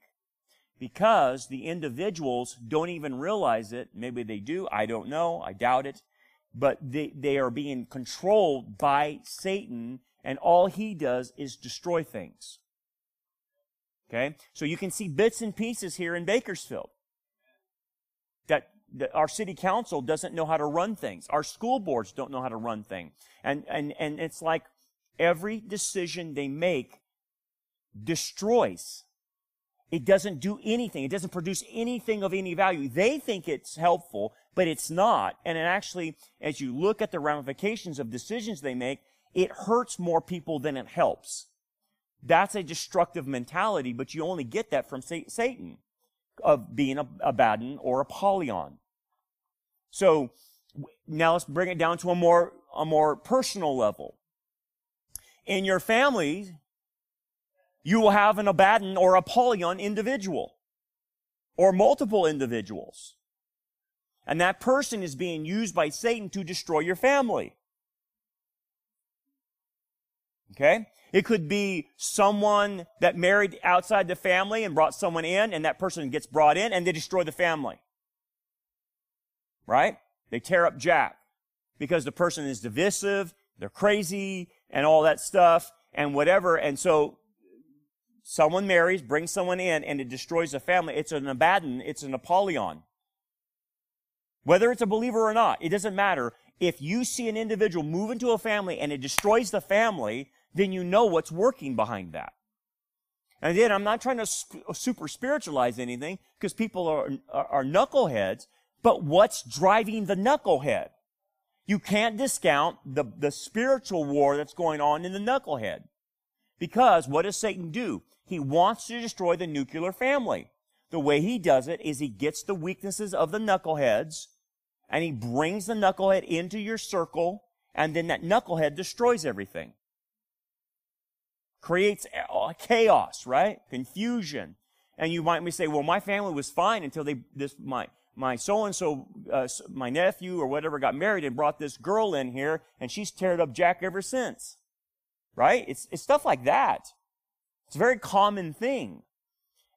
Because the individuals don't even realize it. Maybe they do. I don't know. I doubt it. But they, they are being controlled by Satan and all he does is destroy things. Okay? So you can see bits and pieces here in Bakersfield. That, that our city council doesn't know how to run things. Our school boards don't know how to run things. And, and, and it's like every decision they make destroys. It doesn't do anything. It doesn't produce anything of any value. They think it's helpful, but it's not. And it actually, as you look at the ramifications of decisions they make, it hurts more people than it helps. That's a destructive mentality, but you only get that from Satan of being a, Abaddon or a Apollyon. So now let's bring it down to a more, a more personal level. In your family, you will have an Abaddon or Apollyon individual or multiple individuals. And that person is being used by Satan to destroy your family. Okay? It could be someone that married outside the family and brought someone in, and that person gets brought in and they destroy the family. Right? They tear up Jack because the person is divisive, they're crazy, and all that stuff, and whatever. And so someone marries, brings someone in, and it destroys the family. It's an Abaddon, it's an Apollyon. Whether it's a believer or not, it doesn't matter. If you see an individual move into a family and it destroys the family, then you know what's working behind that. And again, I'm not trying to super spiritualize anything because people are, are, are knuckleheads, but what's driving the knucklehead? You can't discount the, the spiritual war that's going on in the knucklehead. Because what does Satan do? He wants to destroy the nuclear family. The way he does it is he gets the weaknesses of the knuckleheads and he brings the knucklehead into your circle and then that knucklehead destroys everything creates chaos, right? Confusion. And you might say, well, my family was fine until they, this, my, my so-and-so, uh, my nephew or whatever got married and brought this girl in here and she's teared up Jack ever since. Right? It's, it's stuff like that. It's a very common thing.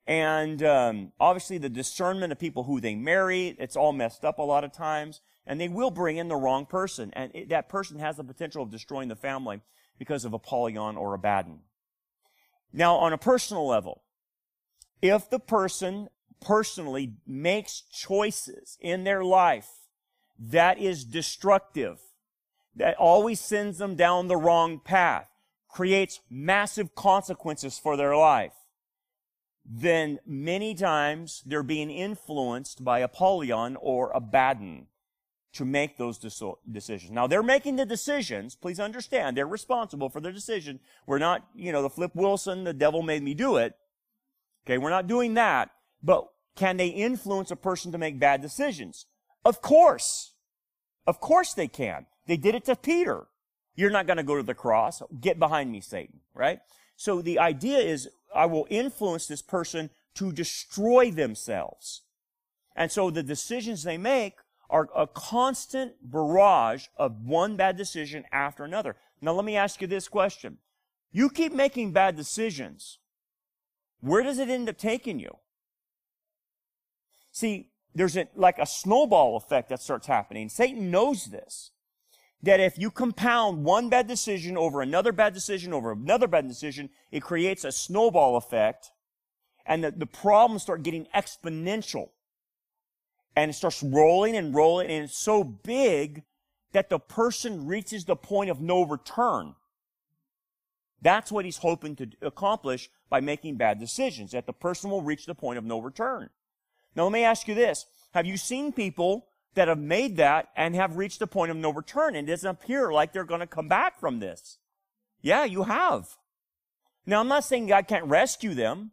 And um, obviously, the discernment of people who they marry, it's all messed up a lot of times. And they will bring in the wrong person. And it, that person has the potential of destroying the family because of Apollyon or a Abaddon. Now, on a personal level, if the person personally makes choices in their life that is destructive, that always sends them down the wrong path, creates massive consequences for their life, then many times they're being influenced by Apollyon or Abaddon to make those decisions. Now they're making the decisions. Please understand, they're responsible for their decision. We're not, you know, the Flip Wilson, the devil made me do it. Okay, we're not doing that. But can they influence a person to make bad decisions? Of course. Of course they can. They did it to Peter. You're not going to go to the cross. Get behind me, Satan, right? So the idea is I will influence this person to destroy themselves. And so the decisions they make are a constant barrage of one bad decision after another. Now let me ask you this question. You keep making bad decisions. Where does it end up taking you? See, there's a, like a snowball effect that starts happening. Satan knows this. That if you compound one bad decision over another bad decision over another bad decision, it creates a snowball effect and the, the problems start getting exponential and it starts rolling and rolling and it's so big that the person reaches the point of no return. That's what he's hoping to accomplish by making bad decisions, that the person will reach the point of no return. Now let me ask you this. Have you seen people that have made that and have reached the point of no return it doesn't appear like they're going to come back from this? Yeah, you have. Now I'm not saying God can't rescue them.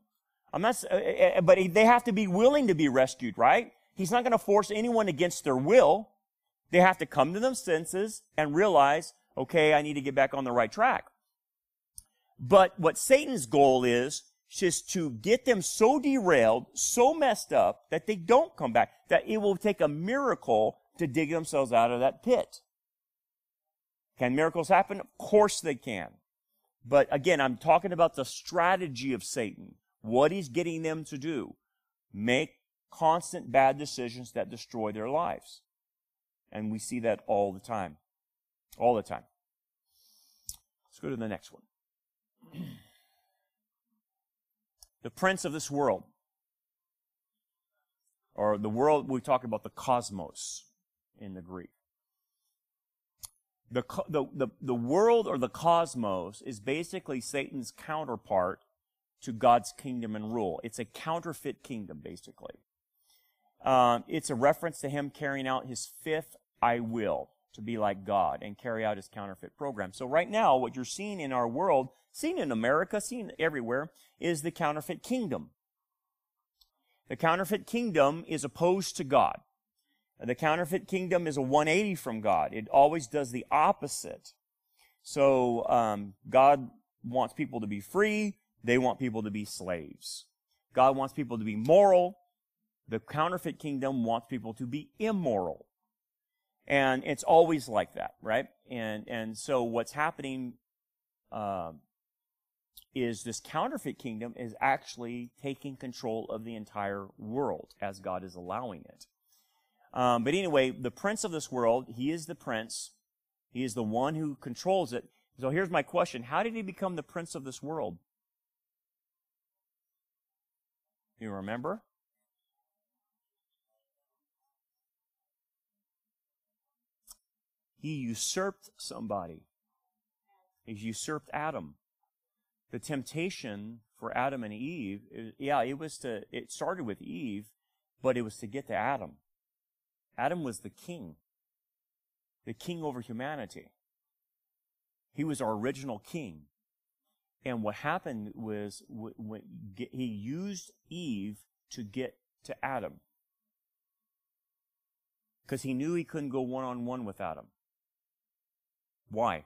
I'm not, uh, uh, but they have to be willing to be rescued, right? He's not going to force anyone against their will. They have to come to their senses and realize, okay, I need to get back on the right track. But what Satan's goal is, is to get them so derailed, so messed up, that they don't come back, that it will take a miracle to dig themselves out of that pit. Can miracles happen? Of course they can. But again, I'm talking about the strategy of Satan. What he's getting them to do. Make constant bad decisions that destroy their lives. And we see that all the time. All the time. Let's go to the next one. the prince of this world. Or the world, we talk about the cosmos in the Greek. The, the, the, the world or the cosmos is basically Satan's counterpart to God's kingdom and rule. It's a counterfeit kingdom, basically. Um, it's a reference to him carrying out his fifth I will to be like God and carry out his counterfeit program. So right now, what you're seeing in our world, seen in America, seen everywhere, is the counterfeit kingdom. The counterfeit kingdom is opposed to God. The counterfeit kingdom is a 180 from God. It always does the opposite. So um, God wants people to be free. They want people to be slaves. God wants people to be moral. The counterfeit kingdom wants people to be immoral. And it's always like that, right? And, and so what's happening, uh, is this counterfeit kingdom is actually taking control of the entire world as God is allowing it. Um, but anyway, the prince of this world, he is the prince. He is the one who controls it. So here's my question. How did he become the prince of this world? You remember? He usurped somebody. He usurped Adam. The temptation for Adam and Eve, yeah, it was to, it started with Eve, but it was to get to Adam. Adam was the king, the king over humanity. He was our original king. And what happened was when he used Eve to get to Adam. Because he knew he couldn't go one on one with Adam. Why?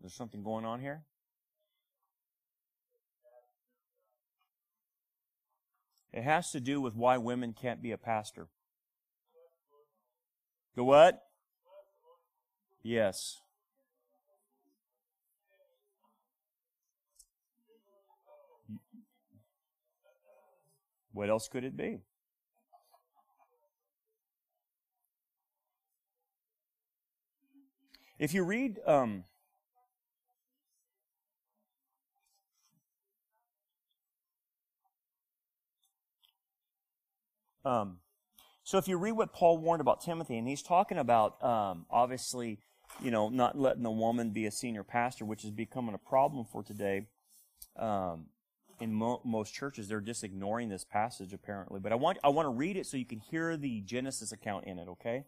There's something going on here? It has to do with why women can't be a pastor. The what? Yes. What else could it be? If you read um, um, so if you read what Paul warned about Timothy, and he's talking about um, obviously, you know, not letting a woman be a senior pastor, which is becoming a problem for today. Um, in mo- most churches, they're just ignoring this passage apparently. But I want I want to read it so you can hear the Genesis account in it. Okay.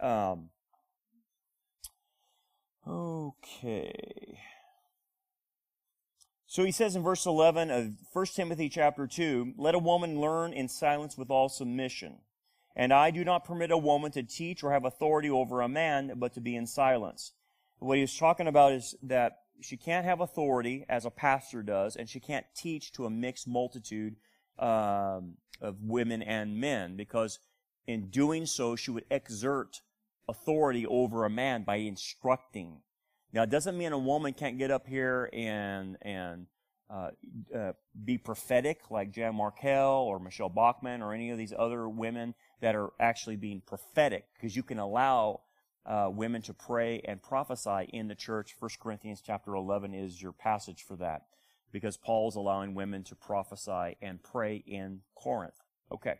Um, Okay. So he says in verse 11 of 1 Timothy chapter 2, let a woman learn in silence with all submission. And I do not permit a woman to teach or have authority over a man, but to be in silence. What he's talking about is that she can't have authority as a pastor does, and she can't teach to a mixed multitude um, of women and men, because in doing so, she would exert authority over a man by instructing. Now, it doesn't mean a woman can't get up here and and uh, uh, be prophetic like Jan Markell or Michele Bachmann or any of these other women that are actually being prophetic, because you can allow uh, women to pray and prophesy in the church. 1 Corinthians chapter 11 is your passage for that, because Paul's allowing women to prophesy and pray in Corinth. Okay.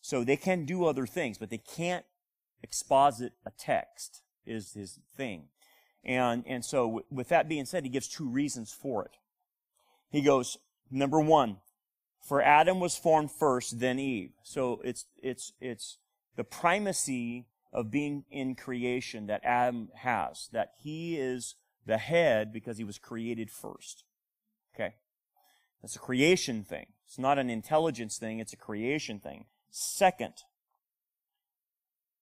So they can do other things, but they can't exposit a text is his thing. And, and so with that being said, he gives two reasons for it. He goes, number one, for Adam was formed first, then Eve. So it's, it's, it's the primacy of being in creation that Adam has, that he is the head because he was created first. Okay. That's a creation thing. It's not an intelligence thing, it's a creation thing. Second,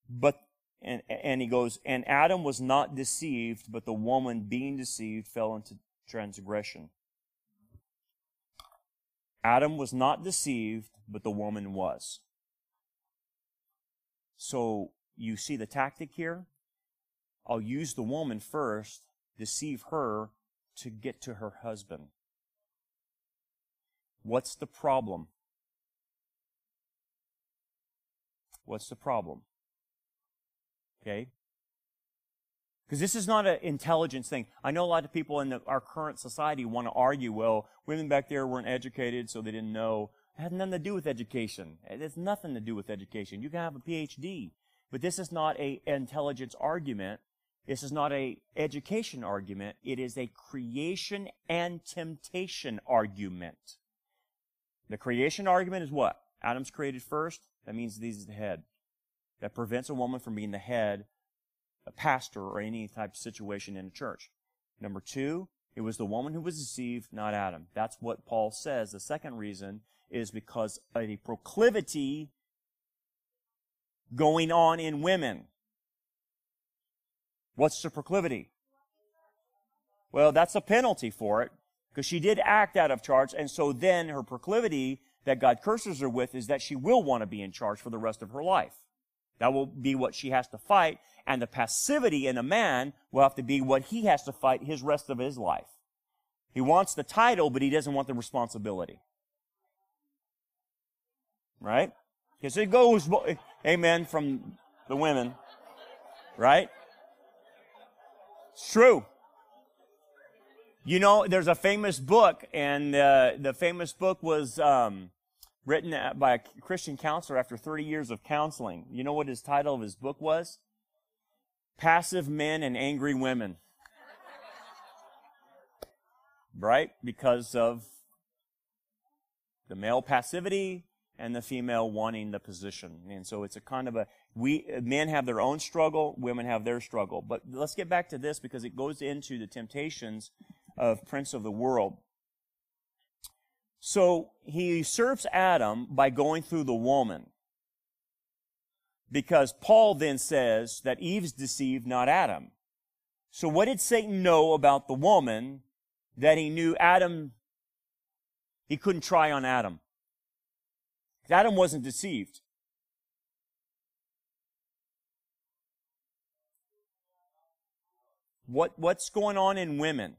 but and, and he goes, and Adam was not deceived, but the woman being deceived fell into transgression. Adam was not deceived, but the woman was. So you see the tactic here? I'll use the woman first, deceive her to get to her husband. What's the problem? What's the problem? Okay? Because this is not an intelligence thing. I know a lot of people in the, our current society want to argue, well, women back there weren't educated, so they didn't know. It had nothing to do with education. It has nothing to do with education. You can have a PhD. But this is not a intelligence argument. This is not a education argument. It is a creation and temptation argument. The creation argument is what? Adam's created first. That means he's the head. That prevents a woman from being the head, a pastor, or any type of situation in a church. Number two, it was the woman who was deceived, not Adam. That's what Paul says. The second reason is because of a proclivity going on in women. What's the proclivity? Well, that's a penalty for it because she did act out of charge. And so then her proclivity that God curses her with is that she will want to be in charge for the rest of her life. That will be what she has to fight. And the passivity in a man will have to be what he has to fight his rest of his life. He wants the title, but he doesn't want the responsibility. Right? Because it goes, amen, from the women. Right? It's true. You know, there's a famous book, and uh, the famous book was um, written by a Christian counselor after 30 years of counseling. You know what his title of his book was? Passive Men and Angry Women. right? Because of the male passivity and the female wanting the position. And so it's a kind of a, we, men have their own struggle, women have their struggle. But let's get back to this because it goes into the temptations of Prince of the World. So he usurps Adam by going through the woman. Because Paul then says that Eve's deceived, not Adam. So what did Satan know about the woman that he knew Adam, he couldn't try on Adam? Adam wasn't deceived. What, what's going on in women?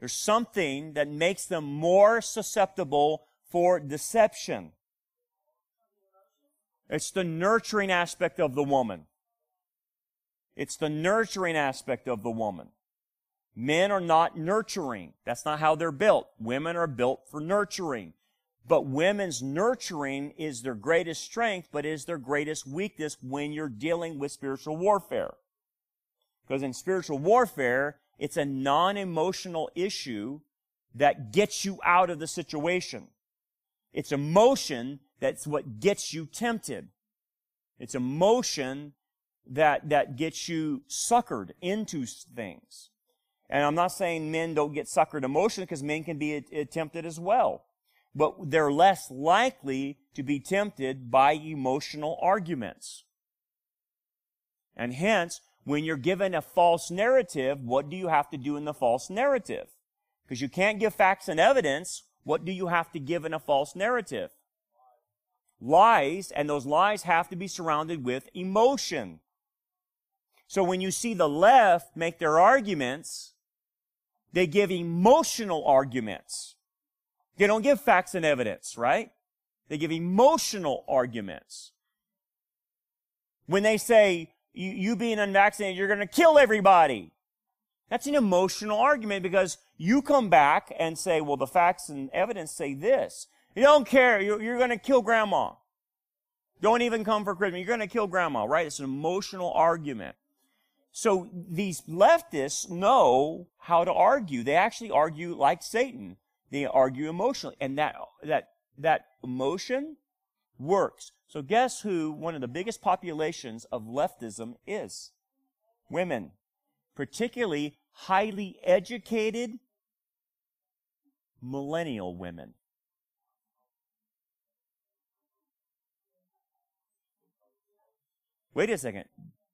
There's something that makes them more susceptible for deception. It's the nurturing aspect of the woman. It's the nurturing aspect of the woman. Men are not nurturing. That's not how they're built. Women are built for nurturing. But women's nurturing is their greatest strength, but is their greatest weakness when you're dealing with spiritual warfare. Because in spiritual warfare, it's a non-emotional issue that gets you out of the situation. It's emotion that's what gets you tempted. It's emotion that, that gets you suckered into things. And I'm not saying men don't get suckered emotionally because men can be uh, uh, tempted as well. But they're less likely to be tempted by emotional arguments. And hence, when you're given a false narrative, what do you have to do in the false narrative? Because you can't give facts and evidence. What do you have to give in a false narrative? Lies, and those lies have to be surrounded with emotion. So when you see the left make their arguments, they give emotional arguments. They don't give facts and evidence, right? They give emotional arguments. When they say, you, you being unvaccinated, you're going to kill everybody. That's an emotional argument because you come back and say, well, the facts and evidence say this. You don't care. You're, you're going to kill grandma. Don't even come for Christmas. You're going to kill grandma, right? It's an emotional argument. So these leftists know how to argue. They actually argue like Satan. They argue emotionally. And that, that, that emotion works. So guess who one of the biggest populations of leftism is? Women. Particularly highly educated millennial women. Wait a second.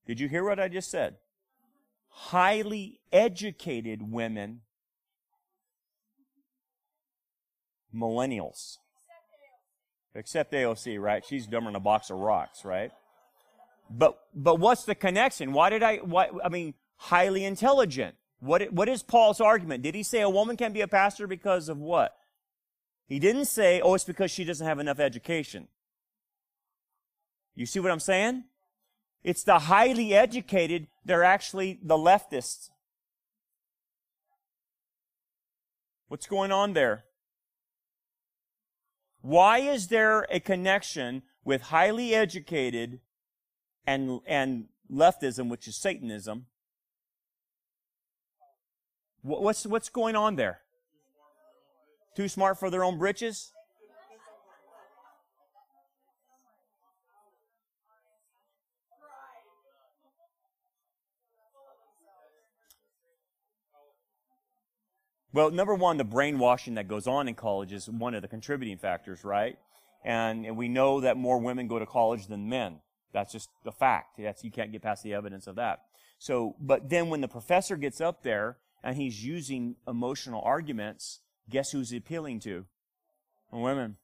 Did you hear what I just said? Highly educated women, millennials. Except AOC, right? She's dumber than a box of rocks, right? But, but what's the connection? Why did I, why, I mean, highly intelligent. What, what is Paul's argument? Did he say a woman can be a pastor because of what? He didn't say, oh, it's because she doesn't have enough education. You see what I'm saying? It's the highly educated, they're actually the leftists. What's going on there? Why is there a connection with highly educated and, and leftism, which is Satanism. What's, what's going on there? Too smart for their own britches? Well, number one, the brainwashing that goes on in college is one of the contributing factors, right? And, we know that more women go to college than men. That's just a fact. That's, you can't get past the evidence of that. So, but then when the professor gets up there and he's using emotional arguments, guess who's appealing to? Women.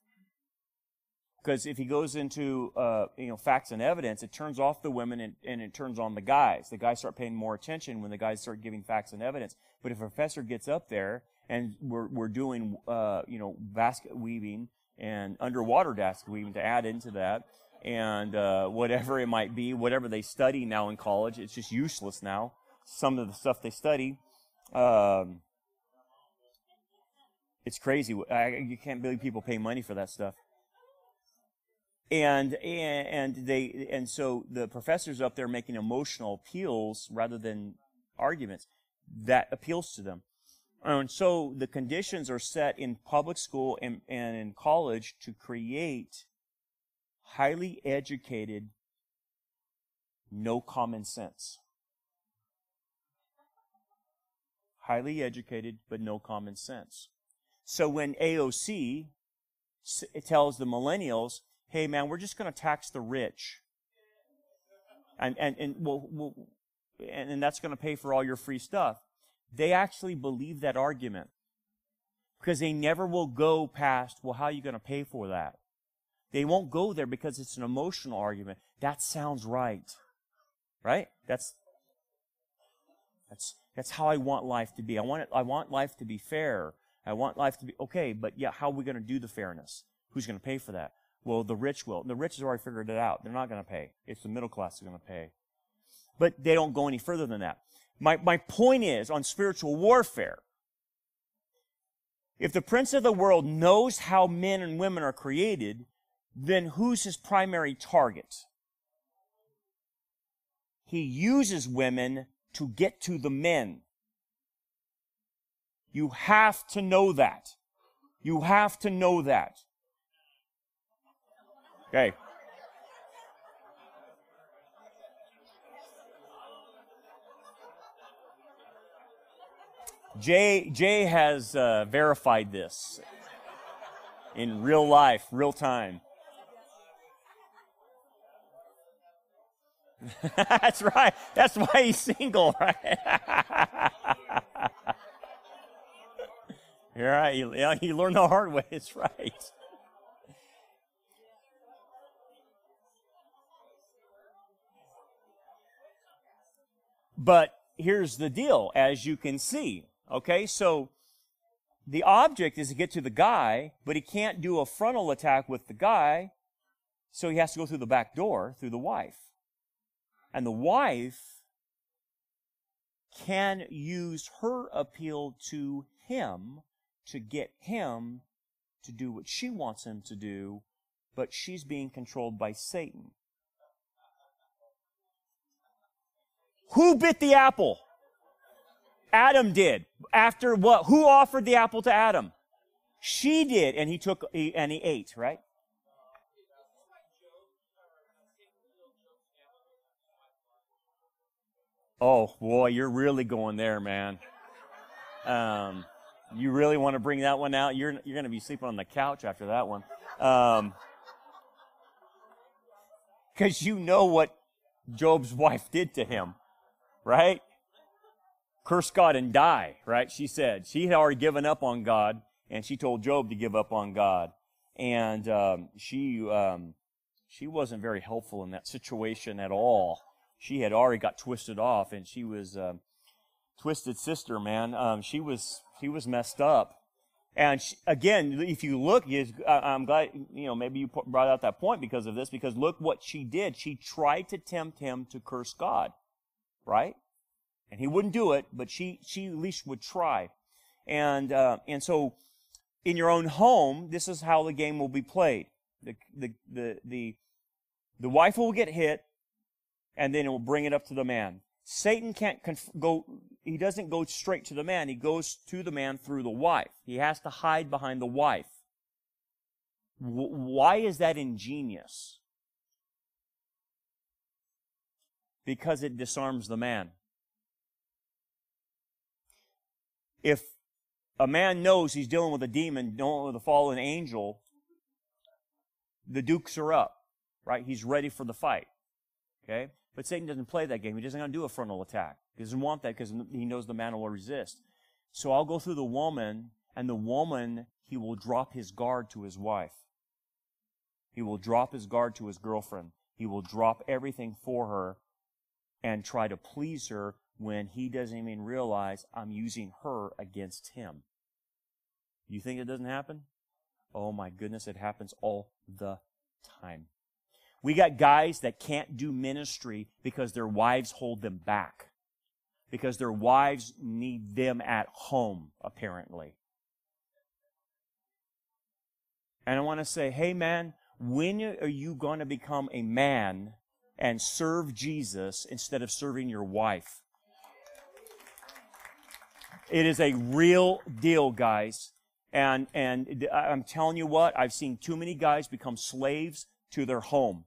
Because if he goes into uh, you know facts and evidence, it turns off the women and, and, it turns on the guys. The guys start paying more attention when the guys start giving facts and evidence. But if a professor gets up there and we're we're doing uh, you know basket weaving and underwater basket weaving to add into that, and uh, whatever it might be, whatever they study now in college, it's just useless now. Some of the stuff they study. Um, it's crazy. I, you can't believe people pay money for that stuff and and they and so the professors up there making emotional appeals rather than arguments that appeals to them. And so the conditions are set in public school and, and in college to create highly educated no common sense. Highly educated but no common sense. So when aoc tells the millennials hey man, we're just going to tax the rich. And, and, and, we'll, we'll, and, and that's going to pay for all your free stuff. They actually believe that argument because they never will go past, well, how are you going to pay for that? They won't go there because it's an emotional argument. That sounds right. Right? That's, that's, that's how I want life to be. I want it, I want life to be fair. I want life to be, okay, but yeah, how are we going to do the fairness? Who's going to pay for that? Well, the rich will. The rich has already figured it out. They're not going to pay. It's the middle class that's going to pay. But they don't go any further than that. My, my point is on spiritual warfare. If the prince of the world knows how men and women are created, then who's his primary target? He uses women to get to the men. You have to know that. You have to know that. Okay. Jay, Jay has uh, verified this in real life, real time. That's right. That's why he's single, right? You're right. You, you learn the hard way. It's right. But here's the deal, as you can see. Okay, so the object is to get to the guy, but he can't do a frontal attack with the guy, so he has to go through the back door, through the wife. And the wife can use her appeal to him to get him to do what she wants him to do, but she's being controlled by Satan. Who bit the apple? Adam did. After what? Who offered the apple to Adam? She did, and he took he, and he ate, right? Oh boy, you're really going there, man. Um, you really want to bring that one out? You're you're going to be sleeping on the couch after that one, because um, you know what Job's wife did to him right? Curse God and die, right? She said. She had already given up on God, and she told Job to give up on God. And um, she um, she wasn't very helpful in that situation at all. She had already got twisted off, and she was uh, twisted sister, man. Um, she was she was messed up. And she, again, if you look, I'm glad, you know, maybe you brought out that point because of this, because look what she did. She tried to tempt him to curse God right? And he wouldn't do it, but she, she at least would try. And, uh, and so in your own home, this is how the game will be played. The, the, the, the, The wife will get hit, and then it will bring it up to the man. Satan can't conf- go, he doesn't go straight to the man. He goes to the man through the wife. He has to hide behind the wife. W- why is that ingenious? Because it disarms the man. If a man knows he's dealing with a demon, dealing with a fallen angel, the dukes are up, right? He's ready for the fight. Okay? But Satan doesn't play that game. He doesn't want to do a frontal attack. He doesn't want that because he knows the man will resist. So I'll go through the woman, and the woman, he will drop his guard to his wife. He will drop his guard to his girlfriend. He will drop everything for her and try to please her when he doesn't even realize I'm using her against him. You think it doesn't happen? Oh my goodness, it happens all the time. We got guys that can't do ministry because their wives hold them back. Because their wives need them at home, apparently. And I want to say, hey man, when are you going to become a man and serve Jesus instead of serving your wife? It is a real deal, guys. And, and I'm telling you what, I've seen too many guys become slaves to their home.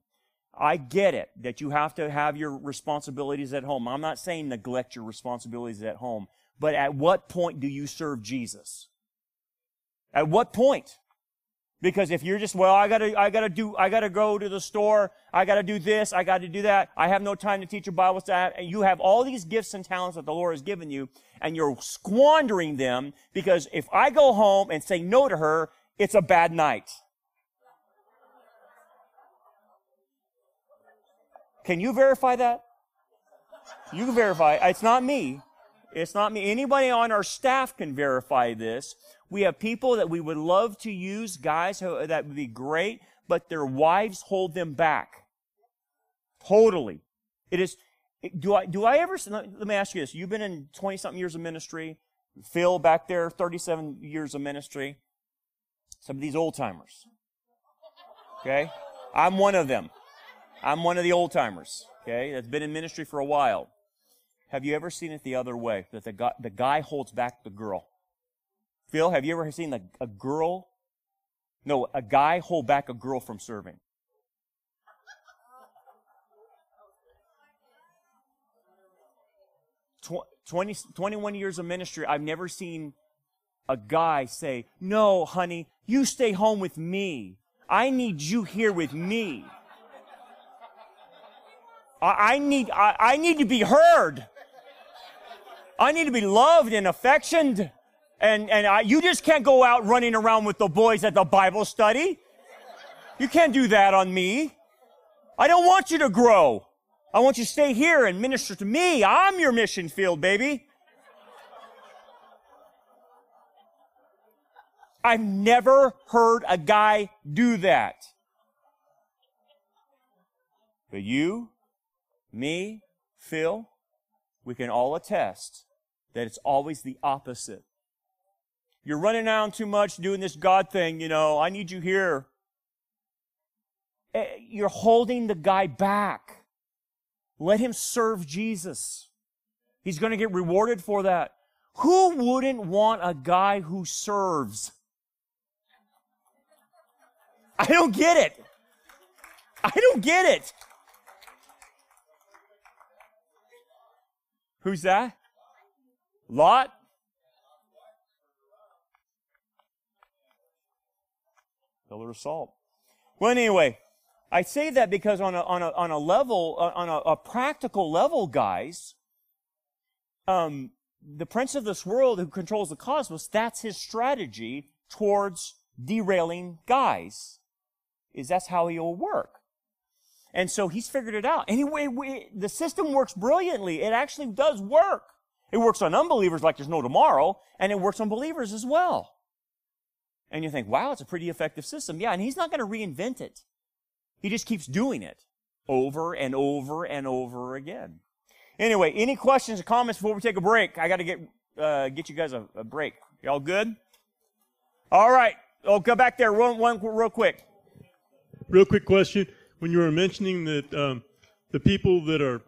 I get it that you have to have your responsibilities at home. I'm not saying neglect your responsibilities at home, but at what point do you serve Jesus? At what point? Because if you're just, well, I gotta, I gotta do, I gotta go to the store, I gotta do this, I gotta do that, I have no time to teach a Bible study, and you have all these gifts and talents that the Lord has given you, and you're squandering them because if I go home and say no to her, it's a bad night. Can you verify that? You can verify. It's not me. It's not me. Anybody on our staff can verify this. We have people that we would love to use, guys that would be great, but their wives hold them back. Totally. It is, do I, do I ever, let me ask you this. You've been in 20 something years of ministry. Phil back there, 37 years of ministry. Some of these old timers. Okay? I'm one of them. I'm one of the old timers, okay, that's been in ministry for a while. Have you ever seen it the other way? That the guy, the guy holds back the girl. Phil, have you ever seen a, a girl? No, a guy hold back a girl from serving. Tw- 20, 21 years of ministry, I've never seen a guy say, No, honey, you stay home with me. I need you here with me. I, I need, I, I need to be heard. I need to be loved and affectioned. And, and I, you just can't go out running around with the boys at the Bible study. You can't do that on me. I don't want you to grow. I want you to stay here and minister to me. I'm your mission field, baby. I've never heard a guy do that. But you me, Phil, we can all attest that it's always the opposite. You're running around too much doing this God thing, you know, I need you here. Eh, you're holding the guy back. Let him serve Jesus. He's going to get rewarded for that. Who wouldn't want a guy who serves? I don't get it. I don't get it. Who's that? Lot? Pillar of salt. Well, anyway, I say that because on a, on a, on a level, uh, on a, a, practical level, guys, um, the prince of this world who controls the cosmos, that's his strategy towards derailing guys, is that's how he'll work. And so he's figured it out. Anyway, the system works brilliantly. It actually does work. It works on unbelievers like there's no tomorrow, and it works on believers as well. And you think, wow, it's a pretty effective system. Yeah, and he's not going to reinvent it. He just keeps doing it over and over and over again. Anyway, any questions or comments before we take a break? I got to get uh, get you guys a, a break. Y'all good? All right. I'll go back there one, one real quick. Real quick question when you were mentioning that um, the people that are,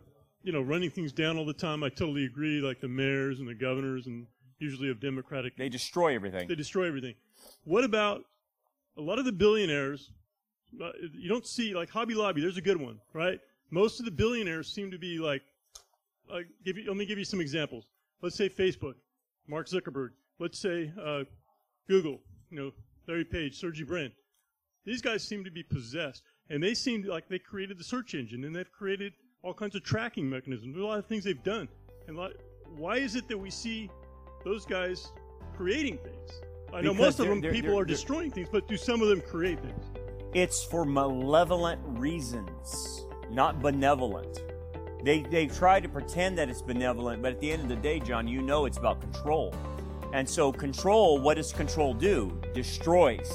you know, running things down all the time, I totally agree. Like the mayors and the governors, and usually of Democratic, They destroy everything. they destroy everything. What about a lot of the billionaires? You don't see like Hobby Lobby. There's a good one, right? Most of the billionaires seem to be like. Uh, give you, let me give you some examples. Let's say Facebook, Mark Zuckerberg. Let's say uh, Google, you know, Larry Page, Sergey Brin. These guys seem to be possessed, and they seem like they created the search engine, and they've created all kinds of tracking mechanisms. There's a lot of things they've done. And lot, why is it that we see those guys creating things? I know Because most of them they're- people they're- are they're- destroying things, but do some of them create things? It's for malevolent reasons, not benevolent. They, they try to pretend that it's benevolent, but at the end of the day, John, you know it's about control. And so, control, what does control do? Destroys.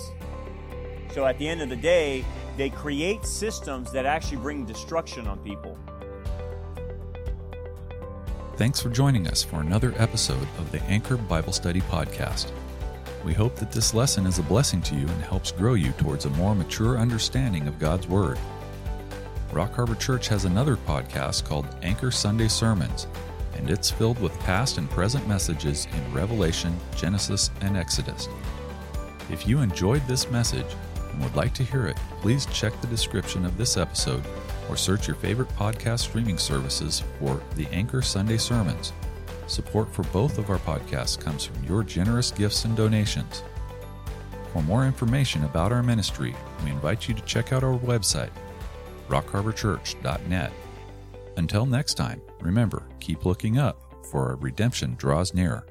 So, at the end of the day, they create systems that actually bring destruction on people. Thanks for joining us for another episode of the Anchor Bible Study Podcast. We hope that this lesson is a blessing to you and helps grow you towards a more mature understanding of God's Word. Rock Harbor Church has another podcast called Anchor Sunday Sermons, and it's filled with past and present messages in Revelation, Genesis, and Exodus. If you enjoyed this message and would like to hear it, please check the description of this episode or search your favorite podcast streaming services for the Anchor Sunday Sermons. Support for both of our podcasts comes from your generous gifts and donations. For more information about our ministry, we invite you to check out our website, rockharborchurch.net. Until next time, remember, keep looking up, for our redemption draws nearer.